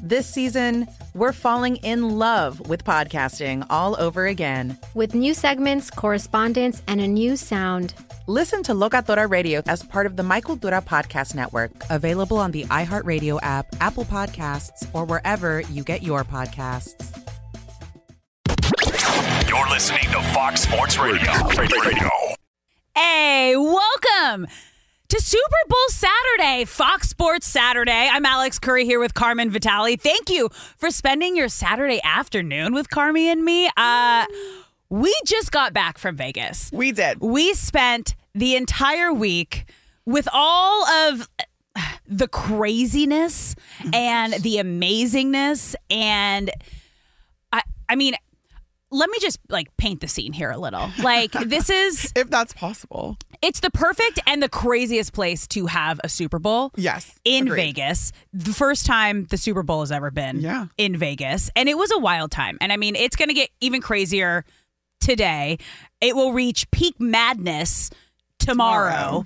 This season, we're falling in love with podcasting all over again. with new segments, correspondence, and a new sound. Listen to Locatora Radio as part of the My Cultura Podcast Network, available on the iHeartRadio app, Apple Podcasts, or wherever you get your podcasts. You're listening to Fox Sports Radio. Radio. Hey, welcome to Super Bowl Saturday, Fox Sports Saturday. I'm Alex Curry here with Carmen Vitali. Thank you for spending your Saturday afternoon with Carmi and me. Uh, we just got back from Vegas. We did. We spent the entire week with all of the craziness and the amazingness and I I mean let me just like paint the scene here a little. Like this is if that's possible. It's the perfect and the craziest place to have a Super Bowl. Yes, In agreed. Vegas. The first time the Super Bowl has ever been Yeah. in Vegas. And it was a wild time. And I mean, it's going to get even crazier today. It will reach peak madness tomorrow. Tomorrow.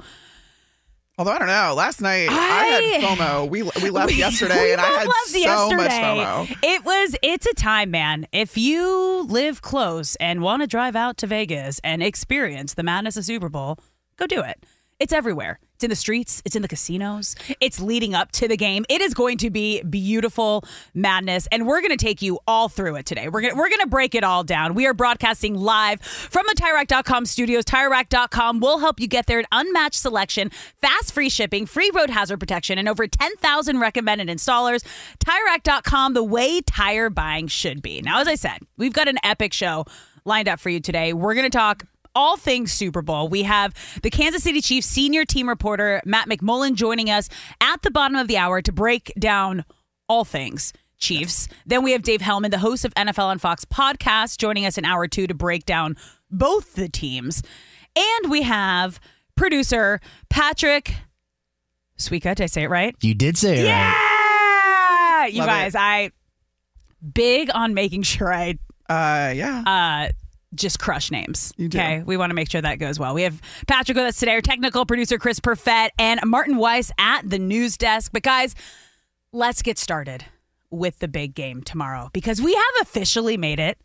Although I don't know, last night I, I- had FOMO. We we left We- yesterday, we and I had so yesterday. much FOMO. It was it's a time, man. If you live close and want to drive out to Vegas and experience the madness of Super Bowl, go do it. It's everywhere. It's in the streets, it's in the casinos, it's leading up to the game. It is going to be beautiful madness and we're going to take you all through it today. We're going we're to break it all down. We are broadcasting live from the TireRack.com studios. TireRack.com will help you get there an unmatched selection, fast free shipping, free road hazard protection and over 10,000 recommended installers. TireRack.com the way tire buying should be. Now as I said, we've got an epic show lined up for you today. We're going to talk all things Super Bowl. We have the Kansas City Chiefs senior team reporter Matt McMullen joining us at the bottom of the hour to break down all things Chiefs. Then we have Dave Helman, the host of NFL on Fox podcast, joining us in hour two to break down both the teams. And we have producer Patrick Suika. Did I say it right? You did say it right. Yeah! You Love guys, it. I big on making sure I Uh, yeah. uh, just crush names. You do. Okay, we want to make sure that goes well. We have Patrick with us today, our technical producer Chris Perfett, and Martin Weiss at the news desk. But guys, let's get started with the big game tomorrow because we have officially made it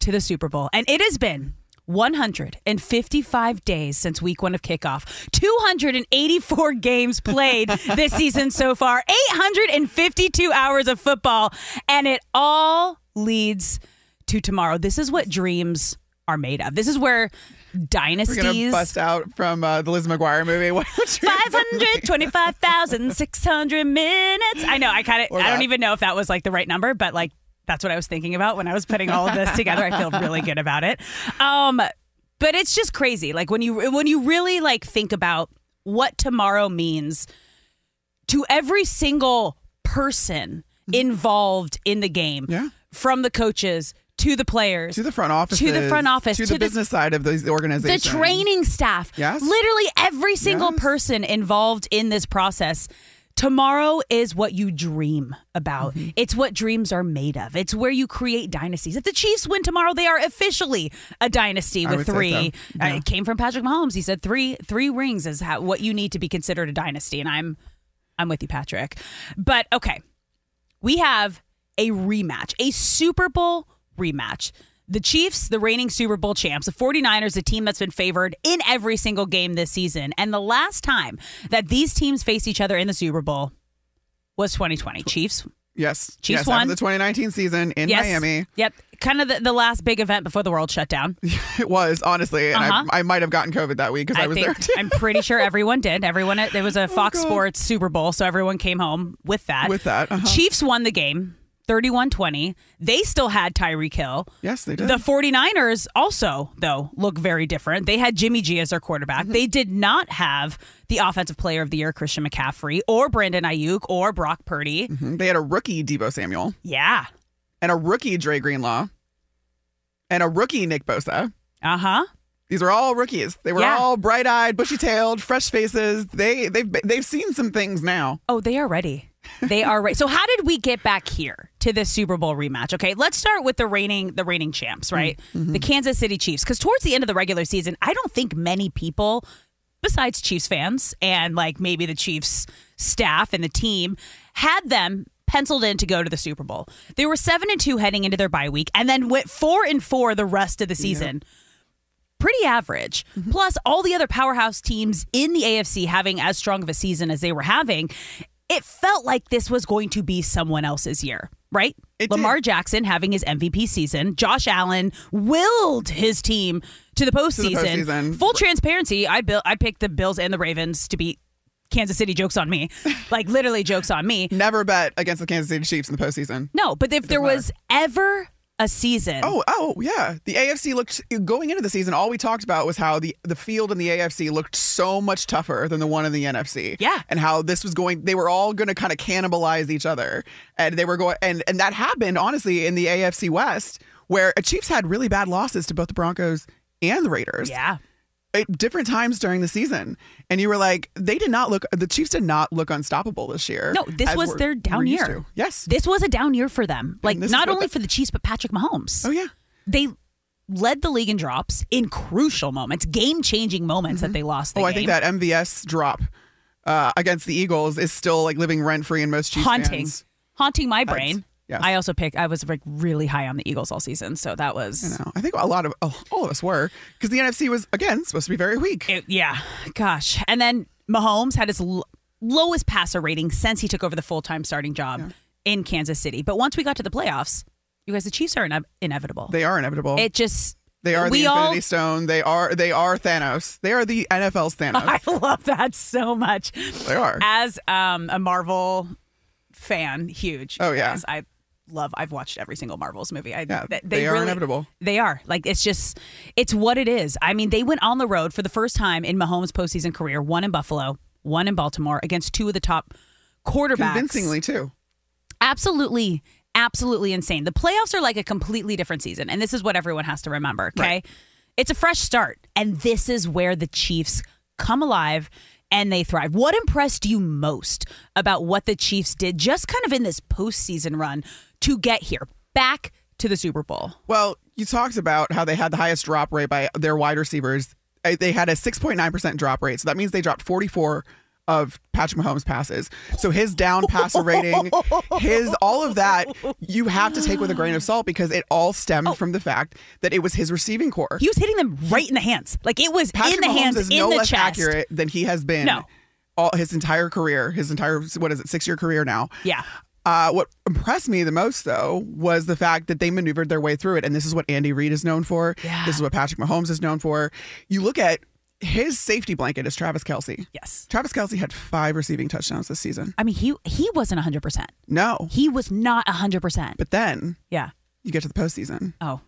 to the Super Bowl, and it has been 155 days since week one of kickoff. 284 games played this season so far. 852 hours of football, and it all leads to tomorrow. This is what dreams are made of. This is where dynasties We're gonna bust out from uh, the Lizzie McGuire movie. What- what's your- 525,600 minutes. I know. I kind of, I don't even know if that was like the right number, but like that's what I was thinking about when I was putting all of this together. I feel really good about it. Um, but it's just crazy. Like when you, when you really like think about what tomorrow means to every single person involved in the game, Yeah. from the coaches to the players to the front office. To the front office, To, to the the- business side of these organizations, the training staff. Yes. Literally every single Yes. person involved in this process. Tomorrow is what you dream about. Mm-hmm. It's what dreams are made of. It's where you create dynasties. If the Chiefs win tomorrow, they are officially a dynasty with three. so. Uh, Yeah. It came from Patrick Mahomes. He said three three rings is how, what you need to be considered a dynasty, and I'm I'm with you, Patrick. But okay, we have a rematch, a Super Bowl rematch. The Chiefs, the reigning Super Bowl champs, the 49ers, a team that's been favored in every single game this season. And the last time that these teams faced each other in the Super Bowl was 2020. Chiefs Yes. Chiefs yes, after won. the 2019 season in yes. Miami. Yep. Kind of the, the last big event before the world shut down. It was honestly, and Uh-huh. I, I might have gotten COVID that week because I, was think there too. I'm pretty sure everyone did. Everyone there was a Fox God. Sports Super Bowl, so everyone came home with that. With that, uh-huh. Chiefs won the game 31-20. They still had Tyreek Hill. yes, they did. The 49ers also, though, look very different. They had Jimmy G as their quarterback. Mm-hmm. They did not have the offensive player of the year, Christian McCaffrey, or Brandon Aiyuk, or Brock Purdy. Mhm. They had a rookie Deebo Samuel Yeah. and a rookie Dre Greenlaw and a rookie Nick Bosa. Uh huh. These were all rookies. They were Yeah. all bright-eyed, bushy-tailed, fresh faces. They they've they've seen some things now. Oh, they are ready. They are ready. So how did we get back here to this Super Bowl rematch? Okay, let's start with the reigning the reigning champs, right? Mm, mm-hmm. The Kansas City Chiefs. Because towards the end of the regular season, I don't think many people, besides Chiefs fans and like maybe the Chiefs staff and the team, had them penciled in to go to the Super Bowl. They were seven and two heading into their bye week, and then went four and four the rest of the season pretty average. Mm-hmm. Plus, all the other powerhouse teams in the AFC having as strong of a season as they were having, it felt like this was going to be someone else's year, right? It Lamar did. Jackson having his MVP season. Josh Allen willed his team to the postseason. postseason. Full transparency, I built, I picked the Bills and the Ravens to beat Kansas City. Jokes on me, like literally jokes on me. Never bet against the Kansas City Chiefs in the postseason. No, but if there matter. was ever a season, Oh, oh, yeah. The AFC looked going into the season. All we talked about was how the the field in the AFC looked so much tougher than the one in the NFC. Yeah. and how this was going. They were all going to kind of cannibalize each other, and they were going. And and that happened honestly in the AFC West, where Chiefs had really bad losses to both the Broncos and the Raiders. yeah. At different times during the season, and you were like, they did not look. The Chiefs did not look unstoppable this year. No, this was their down year. to. Yes. This was a down year for them. Like not only the- for the Chiefs, but Patrick Mahomes. oh yeah. They led the league in drops in crucial moments, game changing moments that they lost. The Oh, game. I think that MVS drop uh, against the Eagles is still like living rent free in most Chiefs haunting, fans. haunting my brain. Yes. I also picked. I was like really high on the Eagles all season, so that was. You know, I think a lot of oh, all of us were because the NFC was again supposed to be very weak. It- yeah, gosh. And then Mahomes had his l- lowest passer rating since he took over the full time starting job in Kansas City. But once we got to the playoffs, you guys, the Chiefs are ine- inevitable. They are inevitable. it just they are we the Infinity all Stone. They are they are Thanos. They are the NFL's Thanos. I love that so much. they are. As um, a Marvel fan, huge. Oh, yeah. I love. I've watched every single Marvels movie. I, Yeah, th- they are inevitable. They are like it's just it's what it is. I mean, they went on the road for the first time in Mahomes' postseason career. One in Buffalo, one in Baltimore against two of the top quarterbacks. Convincingly too. absolutely, absolutely insane. The playoffs are like a completely different season, and this is what everyone has to remember. Okay, it's a fresh start, and this is where the Chiefs come alive and they thrive. What impressed you most about what the Chiefs did, just kind of in this postseason run to get here, back to the Super Bowl? Well, you talked about how they had the highest drop rate by their wide receivers. Uh, They had a 6.9% drop rate. So that means they dropped 44 of Patrick Mahomes' passes. So his down passer rating, his all of that, you have to take with a grain of salt because it all stemmed from the fact that it was his receiving core. He was hitting them right in the hands, like it was Patrick in the Mahomes hands, is in no the less chest. accurate than he has been No. all his entire career, his entire what is it, six year career now. Yeah. Uh, what impressed me the most, though, was the fact that they maneuvered their way through it. And this is what Andy Reid is known for. Yeah. This is what Patrick Mahomes is known for. You look at his safety blanket is Travis Kelce. Yes. Travis Kelce had five receiving touchdowns this season. I mean, he he wasn't 100%. No. He was not 100%. But then yeah. you get to the postseason. Oh.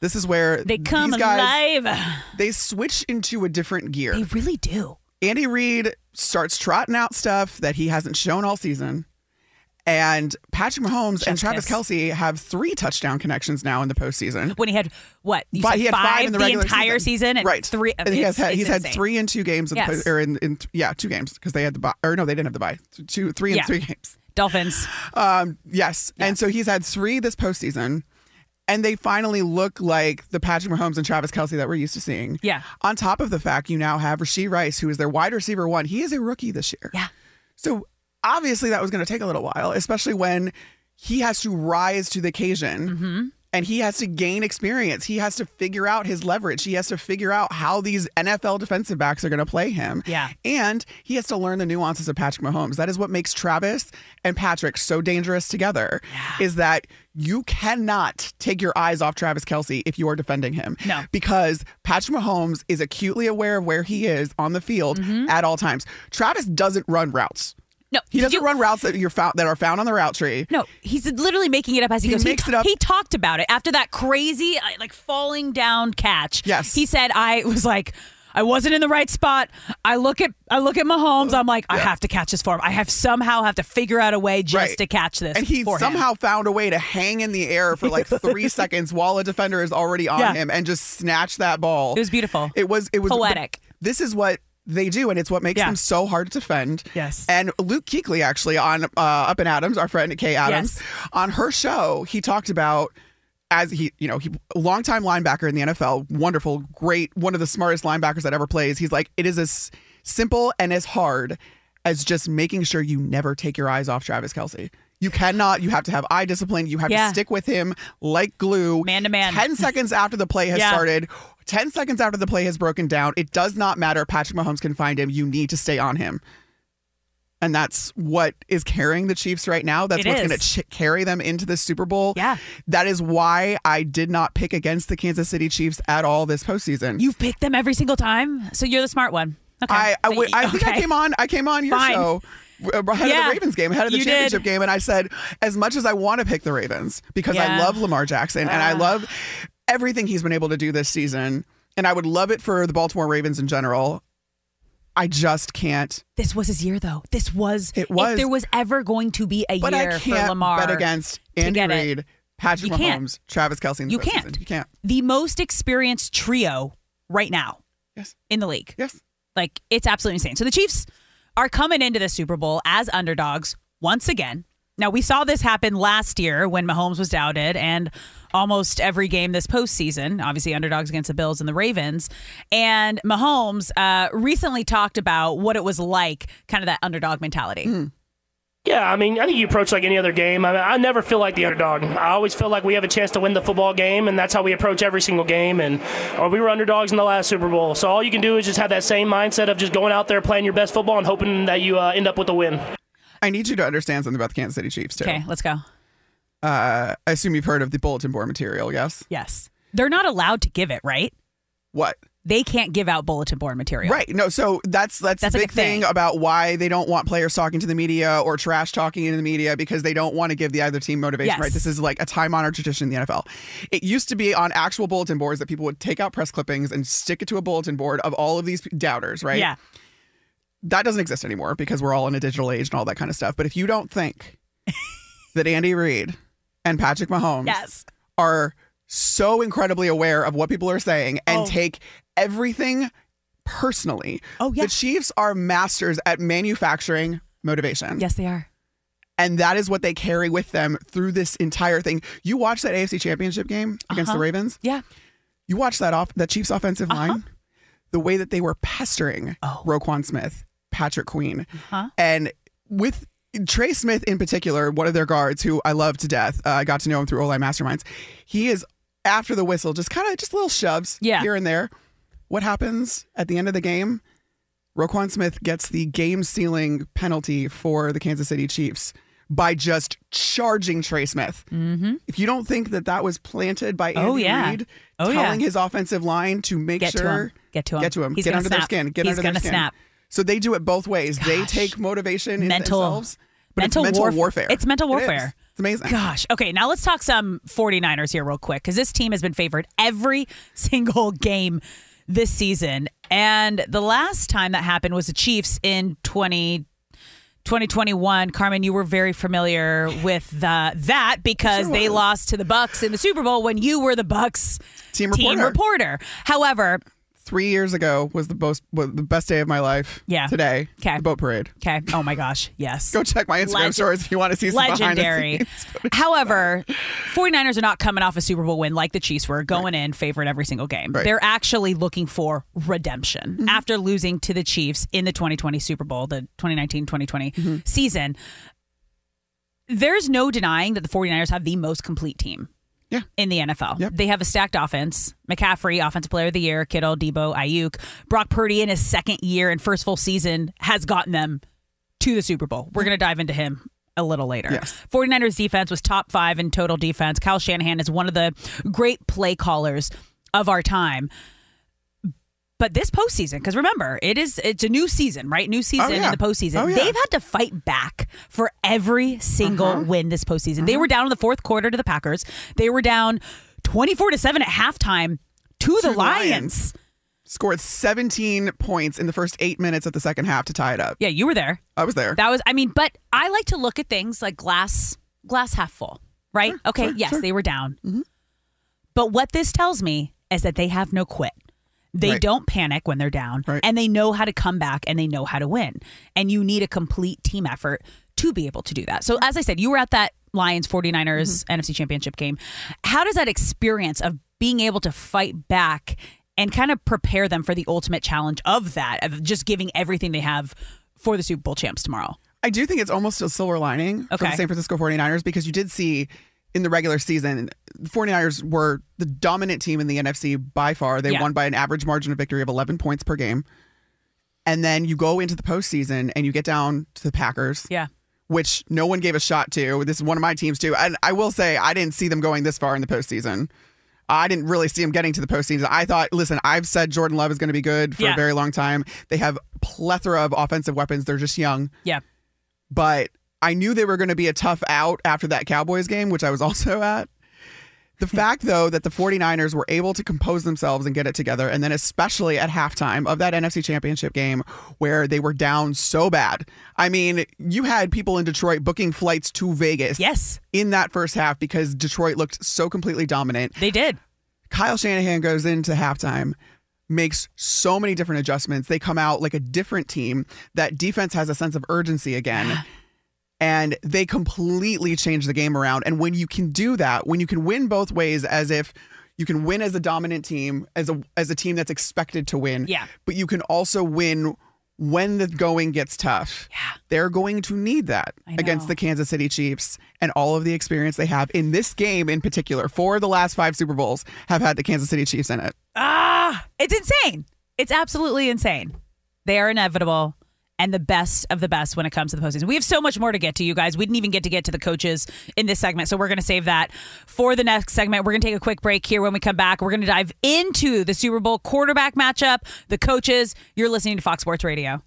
This is where They come guys, alive. they switch into a different gear. They really do. Andy Reid starts trotting out stuff that he hasn't shown all season. And Patrick Mahomes and Travis kiss. Kelce have three touchdown connections now in the postseason. When he had what? You he had five, in the, regular entire season, and right? three. And he has had, he's it's had three in two games, of the Yes. po- or in, in yeah, two games because they had the bye. Or no, they didn't have the bye. Two, three in Yeah. three games. Dolphins. Um, yes, and so he's had three this postseason, and they finally look like the Patrick Mahomes and Travis Kelce that we're used to seeing. Yeah. On top of the fact you now have Rashee Rice, who is their wide receiver one. He is a rookie this year. Yeah. So obviously that was going to take a little while, especially when he has to rise to the occasion Mm-hmm. and he has to gain experience. He has to figure out his leverage. He has to figure out how these NFL defensive backs are going to play him. Yeah. And he has to learn the nuances of Patrick Mahomes. That is what makes Travis and Patrick so dangerous together. Is that you cannot take your eyes off Travis Kelce if you are defending him. No. Because Patrick Mahomes is acutely aware of where he is on the field at all times. Travis doesn't run routes. No, He doesn't you- run routes that you're found that are found on the route tree. No, he's literally making it up as he, He goes. makes he, it up. He talked about it after that crazy, uh, like falling down catch. Yes. he said, "I was like." I wasn't in the right spot. I look at I look at Mahomes. I'm like, I have to catch this for him. I have somehow have to figure out a way just Right. to catch this. And he for him. somehow found a way to hang in the air for like three seconds while a defender is already on Yeah. him and just snatch that ball. It was beautiful. It was it was Poetic. This is what they do, and it's what makes Yeah. them so hard to defend. Yes. And Luke Kuechly actually on uh, Up and Adams, our friend Kay Adams, Yes. on her show, he talked about as he, you know, he longtime linebacker in the NFL, wonderful, great, one of the smartest linebackers that ever plays. He's like, it is as simple and as hard as just making sure you never take your eyes off Travis Kelce. You cannot. You have to have eye discipline. You have Yeah. to stick with him like glue. Man to man. 10 seconds after the play has Yeah. started, 10 seconds after the play has broken down, it does not matter. Patrick Mahomes can find him. You need to stay on him. And that's what is carrying the Chiefs right now. That's It what's going to ch- carry them into the Super Bowl. Yeah. That is why I did not pick against the Kansas City Chiefs at all this postseason. You've picked them every single time, so you're the smart one. Okay. I I, w- I think I came on I came on your Fine. show uh, ahead Yeah, of the Ravens game, ahead of the you championship did. game, and I said as much as I want to pick the Ravens because I love Lamar Jackson and I Ah. love everything he's been able to do this season, and I would love it for the Baltimore Ravens in general. I just can't. This was his year, though. This was. It was. If there was ever going to be a But year I for can't Lamar, bet against Andy. Reid, Patrick You can't. Mahomes, Travis Kelce. You can't. You can't. the most experienced trio right now Yes. in the league. Yes. Like it's absolutely insane. So the Chiefs are coming into the Super Bowl as underdogs once again. Now we saw this happen last year when Mahomes was doubted, and almost every game this postseason. Obviously, underdogs against the Bills and the Ravens. And Mahomes uh, recently talked about what it was like, kind of that underdog mentality. Yeah, I mean, I think you approach like any other game. I, mean, I never feel like the underdog. I always feel like we have a chance to win the football game, and that's how we approach every single game. And or we were underdogs in the last Super Bowl, so all you can do is just have that same mindset of just going out there playing your best football and hoping that you uh, end up with a win. I need you to understand something about the Kansas City Chiefs too. Okay, let's go. Uh, I assume you've heard of the bulletin board material. Yes. Yes. They're not allowed to give it, right? What? They can't give out bulletin board material. Right. No, so that's that's, That's the like big a thing. thing. about why they don't want players talking to the media or trash talking in the media because they don't want to give the other team motivation, Yes. right? This is like a time honored tradition in the NFL. It used to be on actual bulletin boards that people would take out press clippings and stick it to a bulletin board of all of these doubters, right? Yeah. That doesn't exist anymore because we're all in a digital age and all that kind of stuff. But if you don't think that Andy Reid and Patrick Mahomes Yes. are so incredibly aware of what people are saying and Oh. take everything personally. Oh, yeah. The Chiefs are masters at manufacturing motivation. Yes, they are. And that is what they carry with them through this entire thing. You watch that AFC championship game against the Uh-huh. Ravens. Yeah. You watch that off that Chiefs offensive line, the way that they were pestering Oh. Roquan Smith, Patrick Queen, Huh? and with Trey Smith in particular, one of their guards who I love to death. Uh, I got to know him through O-line Masterminds. He is after the whistle, just kind of just little shoves Yeah. here and there. What happens at the end of the game? Roquan Smith gets the game sealing penalty for the Kansas City Chiefs by just charging Trey Smith. Mm-hmm. If you don't think that that was planted by Andy Oh, yeah. Reid, Oh, yeah. telling his offensive line to make Get to sure him. Get to him. get to him, He's get under their skin, get He's under their skin. snap. So they do it both ways. They take motivation in Mental- themselves, but mental it's mental warf- warfare. it's mental It warfare. It's amazing. Gosh. Okay, now let's talk some 49ers here real quick because this team has been favored every single game this season. And the last time that happened was the Chiefs in 20 2021 Carmen you were very familiar with the, that because Sure they lost to the Bucs in the Super Bowl when you were the Bucs Team team reporter. reporter. However, Three years ago was the most was the best day of my life. Yeah. Today. Okay. The boat parade. okay, oh my gosh, yes. Go check my Instagram Legend- stories if you want to see some legendary. behind the scenes. However, 49ers are not coming off a Super Bowl win like the Chiefs were, going in favorite every single game. Right. They're actually looking for redemption Mm-hmm. after losing to the Chiefs in the 2020 Super Bowl, the 2019 2020 Mm-hmm. season. There's no denying that the 49ers have the most complete team. Yeah. in the NFL. Yep. They have a stacked offense. McCaffrey, offensive player of the year, Kittle, Deebo, Aiyuk. Brock Purdy in his second year and first full season has gotten them to the Super Bowl. We're going to dive into him a little later. Yes. 49ers defense was top 5 in total defense. Kyle Shanahan is one of the great play callers of our time. But this postseason, because remember, it is it's a new season, right? New season yeah. in the postseason. Oh, yeah. They've had to fight back for every single Uh-huh. win this postseason. They were down in the fourth quarter to the Packers. They were down 24 to 7 at halftime to the the Lions. Lions. Scored 17 points in the first eight minutes of the second half to tie it up. Yeah, you were there. I was there. That was I mean, but I like to look at things like glass glass half full, right? okay, sure, yes, sure. they were down. But what this tells me is that they have no quit. They Right. don't panic when they're down Right. and they know how to come back and they know how to win. And you need a complete team effort to be able to do that. So as I said, you were at that Lions 49ers mm-hmm. NFC Championship game. How does that experience of being able to fight back and kind of prepare them for the ultimate challenge of that, of just giving everything they have for the Super Bowl champs tomorrow? I do think it's almost a silver lining for the San Francisco 49ers because you did see in the regular season, the 49ers were the dominant team in the NFC by far. They Yeah. won by an average margin of victory of 11 points per game. And then you go into the postseason and you get down to the Packers, Yeah. which no one gave a shot to. This is one of my teams too. And I will say, I didn't see them going this far in the postseason. I didn't really see them getting to the postseason. I thought, listen, I've said Jordan Love is going to be good for Yeah. a very long time. They have plethora of offensive weapons. They're just young Yeah. but I knew they were going to be a tough out after that Cowboys game, which I was also at. The fact, though, that the 49ers were able to compose themselves and get it together, and then especially at halftime of that NFC championship game where they were down so bad. I mean, you had people in Detroit booking flights to Vegas Yes, in that first half because Detroit looked so completely dominant. they did. Kyle Shanahan goes into halftime, makes so many different adjustments. They come out like a different team. That defense has a sense of urgency again. And they completely change the game around. And when you can do that, when you can win both ways, as if you can win as a dominant team, as a as a team that's expected to win, Yeah. but you can also win when the going gets tough. Yeah. They're going to need that against the Kansas City Chiefs and all of the experience they have in this game in particular. Four of the last five Super Bowls have had the Kansas City Chiefs in it. Ah, it's insane. It's absolutely insane. They are inevitable and the best of the best when it comes to the postseason. We have so much more to get to, you guys. We didn't even get to get to the coaches in this segment, so we're going to save that for the next segment. We're going to take a quick break here. When we come back, we're going to dive into the Super Bowl quarterback matchup, the coaches. You're listening to Fox Sports Radio.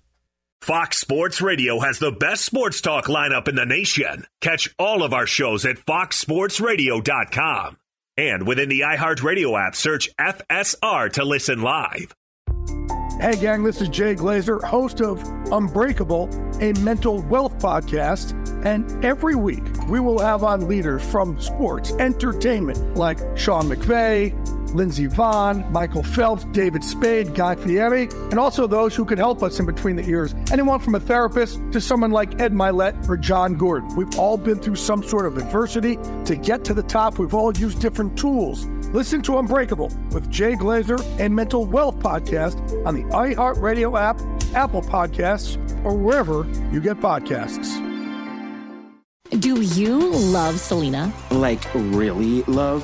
Fox Sports Radio has the best sports talk lineup in the nation. Catch all of our shows at foxsportsradio.com. And within the iHeartRadio app, search FSR to listen live. Hey, gang, this is Jay Glazer, host of Unbreakable, a mental wealth podcast. And every week, we will have on leaders from sports, entertainment, like Sean McVay, Lindsey Vonn, Michael Phelps, David Spade, Guy Fieri, and also those who can help us in between the ears. Anyone from a therapist to someone like Ed Mylett or John Gordon. We've all been through some sort of adversity. To get to the top, we've all used different tools. Listen to Unbreakable with Jay Glazer and Mental Wealth Podcast on the iHeartRadio app, Apple Podcasts, or wherever you get podcasts. Do you love Selena? Like, really love?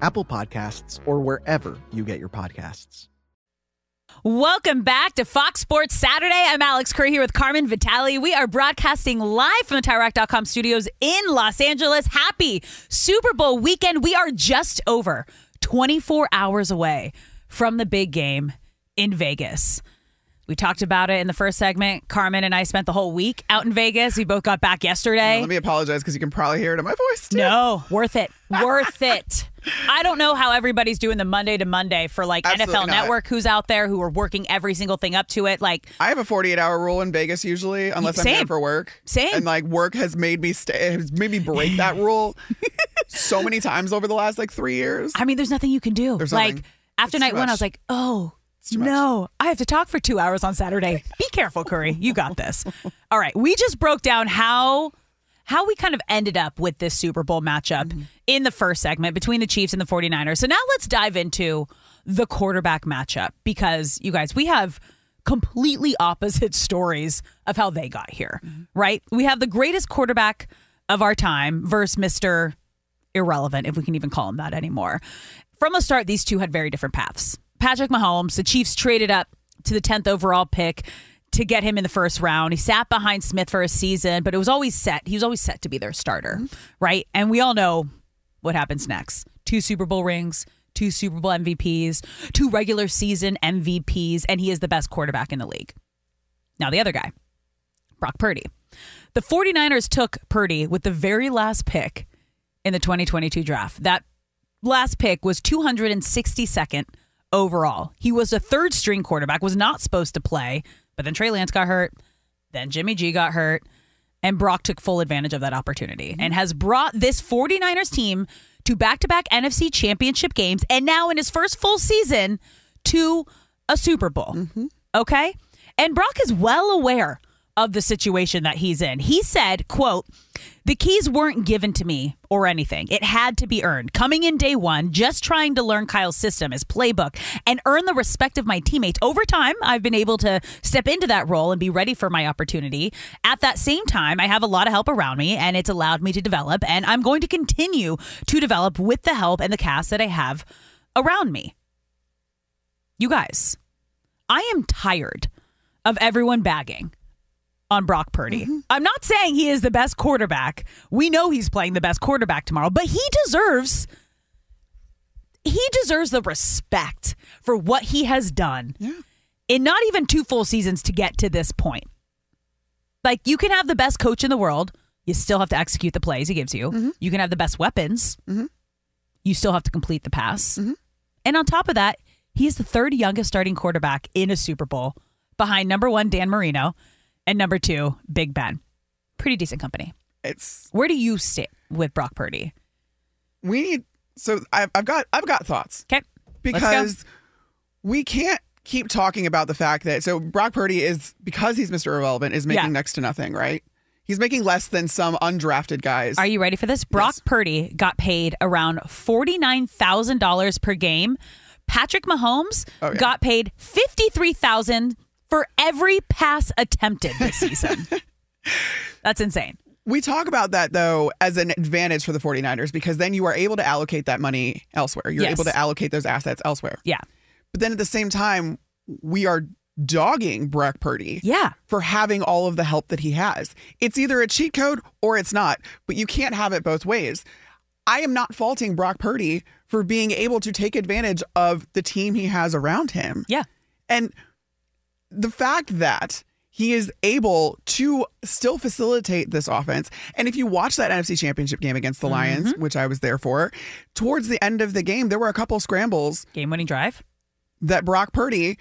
Apple Podcasts, or wherever you get your podcasts. Welcome back to Fox Sports Saturday. I'm Alex Curry here with Carmen Vitali. We are broadcasting live from the TireRack.com studios in Los Angeles. Happy Super Bowl weekend. We are just over 24 hours away from the big game in Vegas. We talked about it in the first segment. Carmen and I spent the whole week out in Vegas. We both got back yesterday. Let me apologize because you can probably hear it in my voice. Too. No, worth it. worth it. I don't know how everybody's doing the Monday to Monday for like Absolutely NFL not. Network who's out there who are working every single thing up to it. Like I have a 48 hour rule in Vegas usually, unless I'm there for work. Same. And like work has made me stay, has made me break that rule so many times over the last like three years. I mean, there's nothing you can do. There's like nothing. after It's night one, I was like, oh no, I have to talk for two hours on Saturday. Be careful, Curry. You got this. All right, we just broke down how how we kind of ended up with this Super Bowl matchup Mm-hmm. in the first segment between the Chiefs and the 49ers. So now let's dive into the quarterback matchup because you guys, we have completely opposite stories of how they got here, right? We have the greatest quarterback of our time versus Mr. Irrelevant, if we can even call him that anymore. From the start, these two had very different paths. Patrick Mahomes, the Chiefs traded up to the 10th overall pick to get him in the first round. He sat behind Smith for a season, but it was always set. He was always set to be their starter, mm-hmm. right? And we all know what happens next. Two Super Bowl rings, two Super Bowl MVPs, two regular season MVPs, and he is the best quarterback in the league. Now, the other guy, Brock Purdy. The 49ers took Purdy with the very last pick in the 2022 draft. That last pick was 262nd overall. He was a third string quarterback, was not supposed to play, but then Trey Lance got hurt, then Jimmy G got hurt, and Brock took full advantage of that opportunity mm-hmm. and has brought this 49ers team to back-to-back NFC championship games and now in his first full season to a Super Bowl. Mm-hmm. Okay? And Brock is well aware of the situation that he's in. He said, quote, the keys weren't given to me or anything. It had to be earned. Coming in day one, just trying to learn Kyle's system, his playbook, and earn the respect of my teammates. Over time, I've been able to step into that role and be ready for my opportunity. At that same time, I have a lot of help around me, and it's allowed me to develop, and I'm going to continue to develop with the help and the cast that I have around me. You guys, I am tired of everyone bagging on Brock Purdy. Mm-hmm. I'm not saying he is the best quarterback. We know he's playing the best quarterback tomorrow, but he deserves he deserves the respect for what he has done in not even two full seasons to get to this point. Like you can have the best coach in the world, you still have to execute the plays he gives you. Mm-hmm. You can have the best weapons. Mm-hmm. You still have to complete the pass. And on top of that, he is the third youngest starting quarterback in a Super Bowl behind number 1 Dan Marino and number 2 Big Ben. Pretty decent company. It's Where do you sit with Brock Purdy? we need so I've, I've got I've got thoughts. Okay. Because we can't keep talking about the fact that so Brock Purdy is because he's Mr. Irrelevant is making Yeah. next to nothing, right? He's making less than some undrafted guys. Are you ready for this? Brock Purdy got paid around $49,000 per game. Patrick Mahomes Oh, yeah. got paid 53,000 for every pass attempted this season. That's insane. We talk about that though as an advantage for the 49ers because then you are able to allocate that money elsewhere. You're Yes. able to allocate those assets elsewhere. Yeah. But then at the same time, we are dogging Brock Purdy Yeah. for having all of the help that he has. It's either a cheat code or it's not, but you can't have it both ways. I am not faulting Brock Purdy for being able to take advantage of the team he has around him. Yeah. And the fact that he is able to still facilitate this offense. And if you watch that NFC Championship game against the mm-hmm. Lions, which I was there for, towards the end of the game, there were a couple scrambles, Game winning drive. that Brock Purdy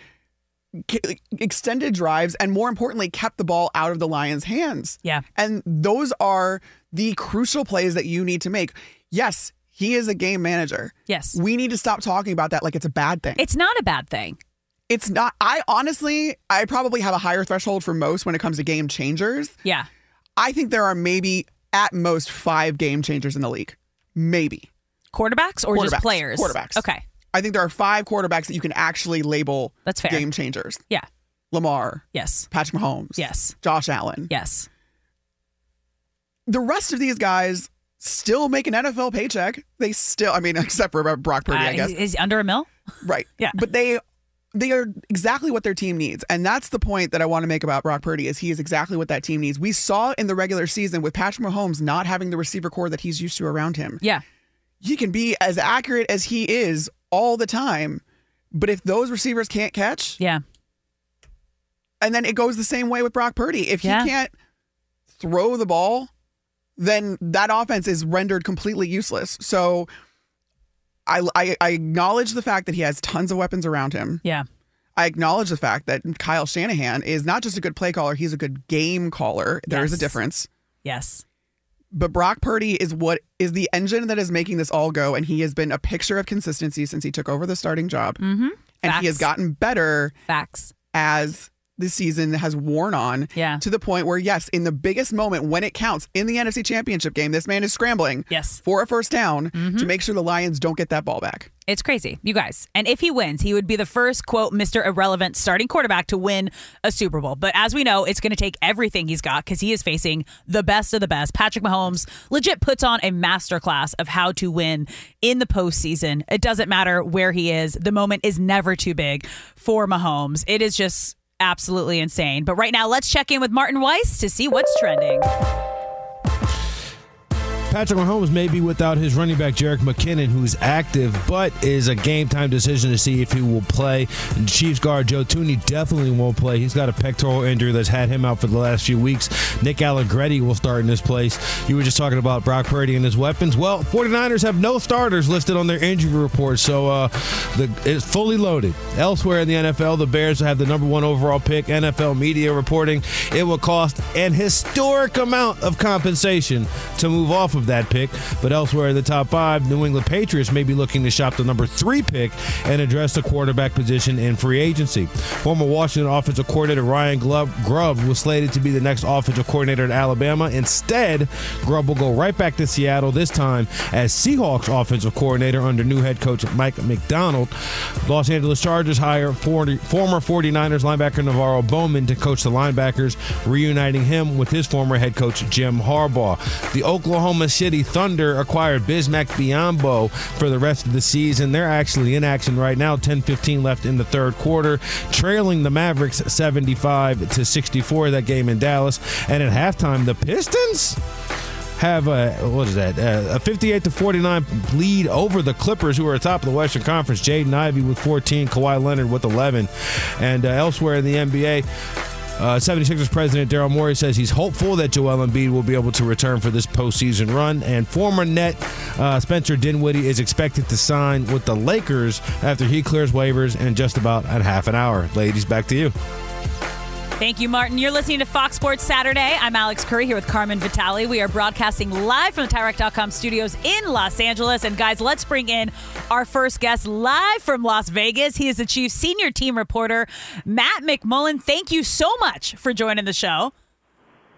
extended drives and more importantly kept the ball out of the Lions' hands. Yeah. And those are the crucial plays that you need to make. Yes, he is a game manager. Yes. We need to stop talking about that like it's a bad thing. It's not a bad thing. It's not. I honestly, I probably have a higher threshold for most when it comes to game changers. Yeah. I think there are maybe at most five game changers in the league. Maybe. Quarterbacks or just players? Quarterbacks. Okay. I think there are five quarterbacks that you can actually label That's fair. game changers. Yeah. Lamar, Yes. Patrick Mahomes, Yes. Josh Allen. Yes. The rest of these guys still make an NFL paycheck. They still, I mean, except for Brock Purdy, I Uh, guess. Is is he under a mill? Right. Yeah. But they they are exactly what their team needs. And that's the point that I want to make about Brock Purdy is he is exactly what that team needs. We saw in the regular season with Patrick Mahomes not having the receiver core that he's used to around him. Yeah. He can be as accurate as he is all the time, but if those receivers can't catch, Yeah. and then it goes the same way with Brock Purdy. If Yeah. he can't throw the ball, then that offense is rendered completely useless. So I, I, I acknowledge the fact that he has tons of weapons around him. Yeah. I acknowledge the fact that Kyle Shanahan is not just a good play caller, he's a good game caller. There is a difference. Yes. But Brock Purdy is what is the engine that is making this all go, and he has been a picture of consistency since he took over the starting job. Mm-hmm. And he has gotten better Facts. as the season has worn on Yeah. to the point where, yes, in the biggest moment when it counts in the NFC Championship game, this man is scrambling Yes. for a first down Mm-hmm. to make sure the Lions don't get that ball back. It's crazy, you guys. And if he wins, he would be the first, quote, Mr. Irrelevant starting quarterback to win a Super Bowl. But as we know, it's going to take everything he's got because he is facing the best of the best. Patrick Mahomes legit puts on a masterclass of how to win in the postseason. It doesn't matter where he is, the moment is never too big for Mahomes. It is just absolutely insane. But right now, let's check in with Martin Weiss to see what's trending. Patrick Mahomes may be without his running back Jerick McKinnon, who's active, but is a game time decision to see if he will play. Chiefs guard Joe Thuney definitely won't play. He's got a pectoral injury that's had him out for the last few weeks. Nick Allegretti will start in this place. You were just talking about Brock Purdy and his weapons. Well, 49ers have no starters listed on their injury report, so uh, the, it's fully loaded. Elsewhere in the NFL, the Bears have the number one overall pick. NFL media reporting it will cost an historic amount of compensation to move off of that pick. But elsewhere in the top five, New England Patriots may be looking to shop the number three pick and address the quarterback position in free agency. Former Washington offensive coordinator Ryan Grubb was slated to be the next offensive coordinator at Alabama. Instead, Grubb will go right back to Seattle this time as Seahawks offensive coordinator under new head coach Mike Macdonald. Los Angeles Chargers hire 40, former 49ers linebacker NaVorro Bowman to coach the linebackers, reuniting him with his former head coach Jim Harbaugh. The Oklahoma City Thunder acquired Bismack Biyombo for the rest of the season. They're actually in action right now. 10-15 left in the third quarter, trailing the Mavericks 75 to 64. That game in Dallas, and at halftime, the Pistons have a what is that uh, a 58 to 49 lead over the Clippers who are atop of the Western Conference Jaden Ivey with 14 Kawhi Leonard with 11 and uh, elsewhere in the NBA uh, 76ers president Daryl Morey says he's hopeful that Joel Embiid will be able to return for this postseason run. And former net uh, Spencer Dinwiddie is expected to sign with the Lakers after he clears waivers in just about a half an hour. Ladies, back to you. Thank you, Martin. You're listening to Fox Sports Saturday. I'm Alex Curry here with Carmen Vitali. We are broadcasting live from the TireRack.com studios in Los Angeles. And guys, let's bring in our first guest live from Las Vegas. He is the chief senior team reporter, Matt McMullen. Thank you so much for joining the show.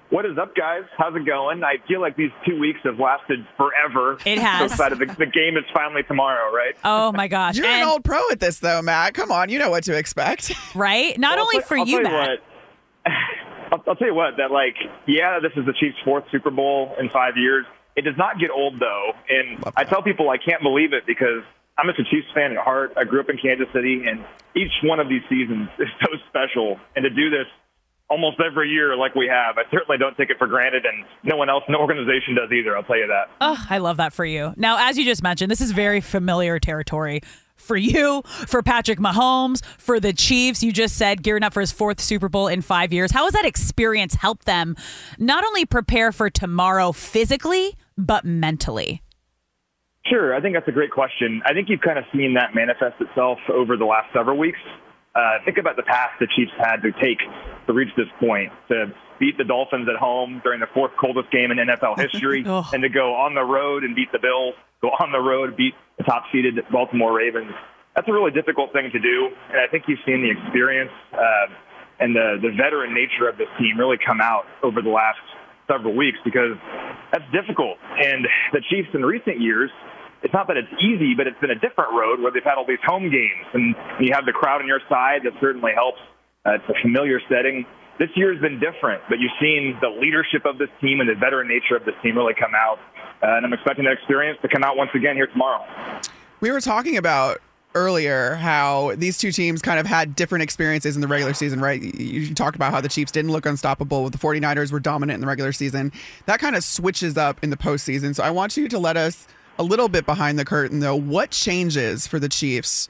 What is up, guys? How's it going? I feel like these two weeks have lasted forever. It has. So. The, the game is finally tomorrow, right? Oh my gosh! You're an old pro at this, though, Matt. Come on, you know what to expect. Right? Not Well, only I'll for I'll you, tell Matt. what, I'll, I'll tell you what. That like, yeah, this is the Chiefs' fourth Super Bowl in five years. It does not get old though, and I tell people I can't believe it because I'm just a Chiefs fan at heart. I grew up in Kansas City, and each one of these seasons is so special. And to do this almost every year like we have, I certainly don't take it for granted, and no one else, no organization does either. I'll tell you that. Oh, I love that for you. Now, as you just mentioned, this is very familiar territory for you, for Patrick Mahomes, for the Chiefs. You just said gearing up for his fourth Super Bowl in five years. How has that experience helped them not only prepare for tomorrow physically, but mentally? Sure, I think that's a great question. I think you've kind of seen that manifest itself over the last several weeks. Uh, think about the path the Chiefs had to take to reach this point, to beat the Dolphins at home during the fourth coldest game in NFL history, and to go on the road and beat the Bills, go on the road, beat the top-seeded Baltimore Ravens. That's a really difficult thing to do, and I think you've seen the experience uh, and the, the veteran nature of this team really come out over the last several weeks because that's difficult. And the Chiefs in recent years it's not that it's easy, but it's been a different road where they've had all these home games, and you have the crowd on your side. That certainly helps. Uh, it's a familiar setting. This year has been different, but you've seen the leadership of this team and the veteran nature of this team really come out. Uh, and I'm expecting that experience to come out once again here tomorrow. We were talking about earlier how these two teams kind of had different experiences in the regular season, right? You talked about how the Chiefs didn't look unstoppable, the 49ers were dominant in the regular season. That kind of switches up in the postseason. So I want you to let us a little bit behind the curtain, though. What changes for the Chiefs?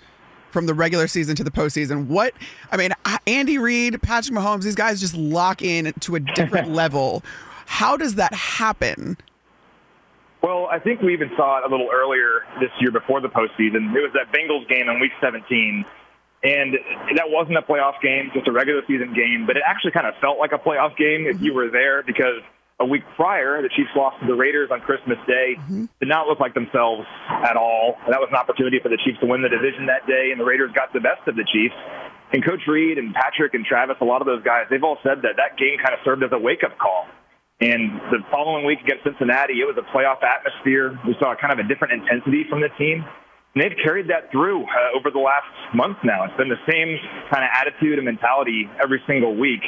From the regular season to the postseason, what I mean, Andy Reid, Patrick Mahomes, these guys just lock in to a different level. How does that happen? Well, I think we even saw it a little earlier this year before the postseason. It was that Bengals game in Week 17, and that wasn't a playoff game, just a regular season game. But it actually kind of felt like a playoff game if you mm-hmm. were there because a week prior, the Chiefs lost to the Raiders on Christmas Day. Mm-hmm. Did not look like themselves at all. That was an opportunity for the Chiefs to win the division that day, and the Raiders got the best of the Chiefs. And Coach Reid and Patrick and Travis, a lot of those guys, they've all said that that game kind of served as a wake up call and the following week against Cincinnati, it was a playoff atmosphere. We saw kind of a different intensity from the team. And they've carried that through uh, over the last month now. It's been the same kind of attitude and mentality every single week.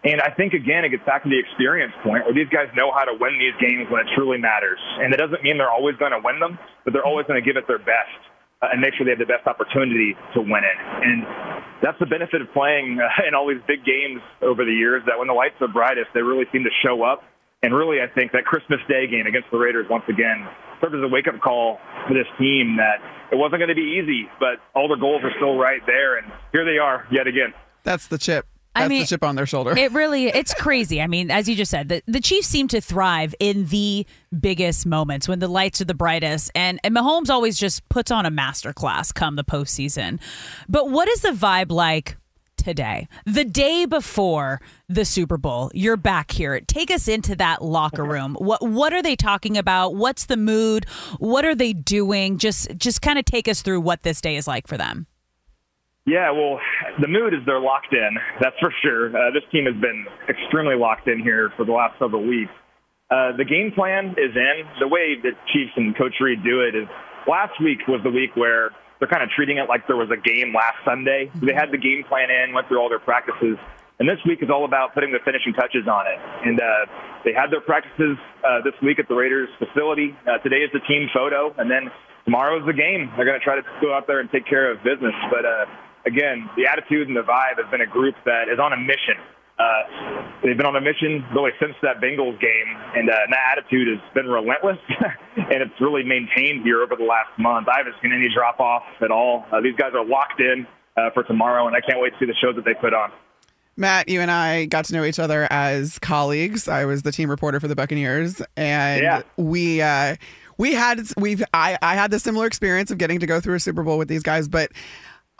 And I think, again, it gets back to the experience point where these guys know how to win these games when it truly matters. And it doesn't mean they're always going to win them, but they're always going to give it their best uh, and make sure they have the best opportunity to win it. And that's the benefit of playing uh, in all these big games over the years that when the lights are brightest, they really seem to show up and really, I think that Christmas Day game against the Raiders once again served as a wake up call for this team that it wasn't going to be easy, but all the goals are still right there. And here they are yet again. That's the chip. That's I mean, the chip on their shoulder. It really, it's crazy. I mean, as you just said, the, the Chiefs seem to thrive in the biggest moments when the lights are the brightest. And, and Mahomes always just puts on a masterclass come the postseason. But what is the vibe like today, the day before the Super Bowl. You're back here. Take us into that locker room. What what are they talking about? What's the mood? What are they doing? Just just kind of take us through what this day is like for them. Yeah, well, the mood is they're locked in. That's for sure. Uh, this team has been extremely locked in here for the last several weeks. Uh, the game plan is in. The way that Chiefs and Coach Reid do it is last week was the week where they're kind of treating it like there was a game last Sunday. They had the game plan in, went through all their practices, and this week is all about putting the finishing touches on it. And uh, they had their practices uh, this week at the Raiders facility. Uh, today is the team photo, and then tomorrow is the game. They're going to try to go out there and take care of business. But uh, again, the attitude and the vibe has been a group that is on a mission uh, they've been on a mission really since that Bengals game, and, uh, and that attitude has been relentless, and it's really maintained here over the last month. I haven't seen any drop off at all. Uh, these guys are locked in uh, for tomorrow, and I can't wait to see the show that they put on. Matt, you and I got to know each other as colleagues. I was the team reporter for the Buccaneers, and yeah. we uh, we had we've I, I had the similar experience of getting to go through a Super Bowl with these guys, but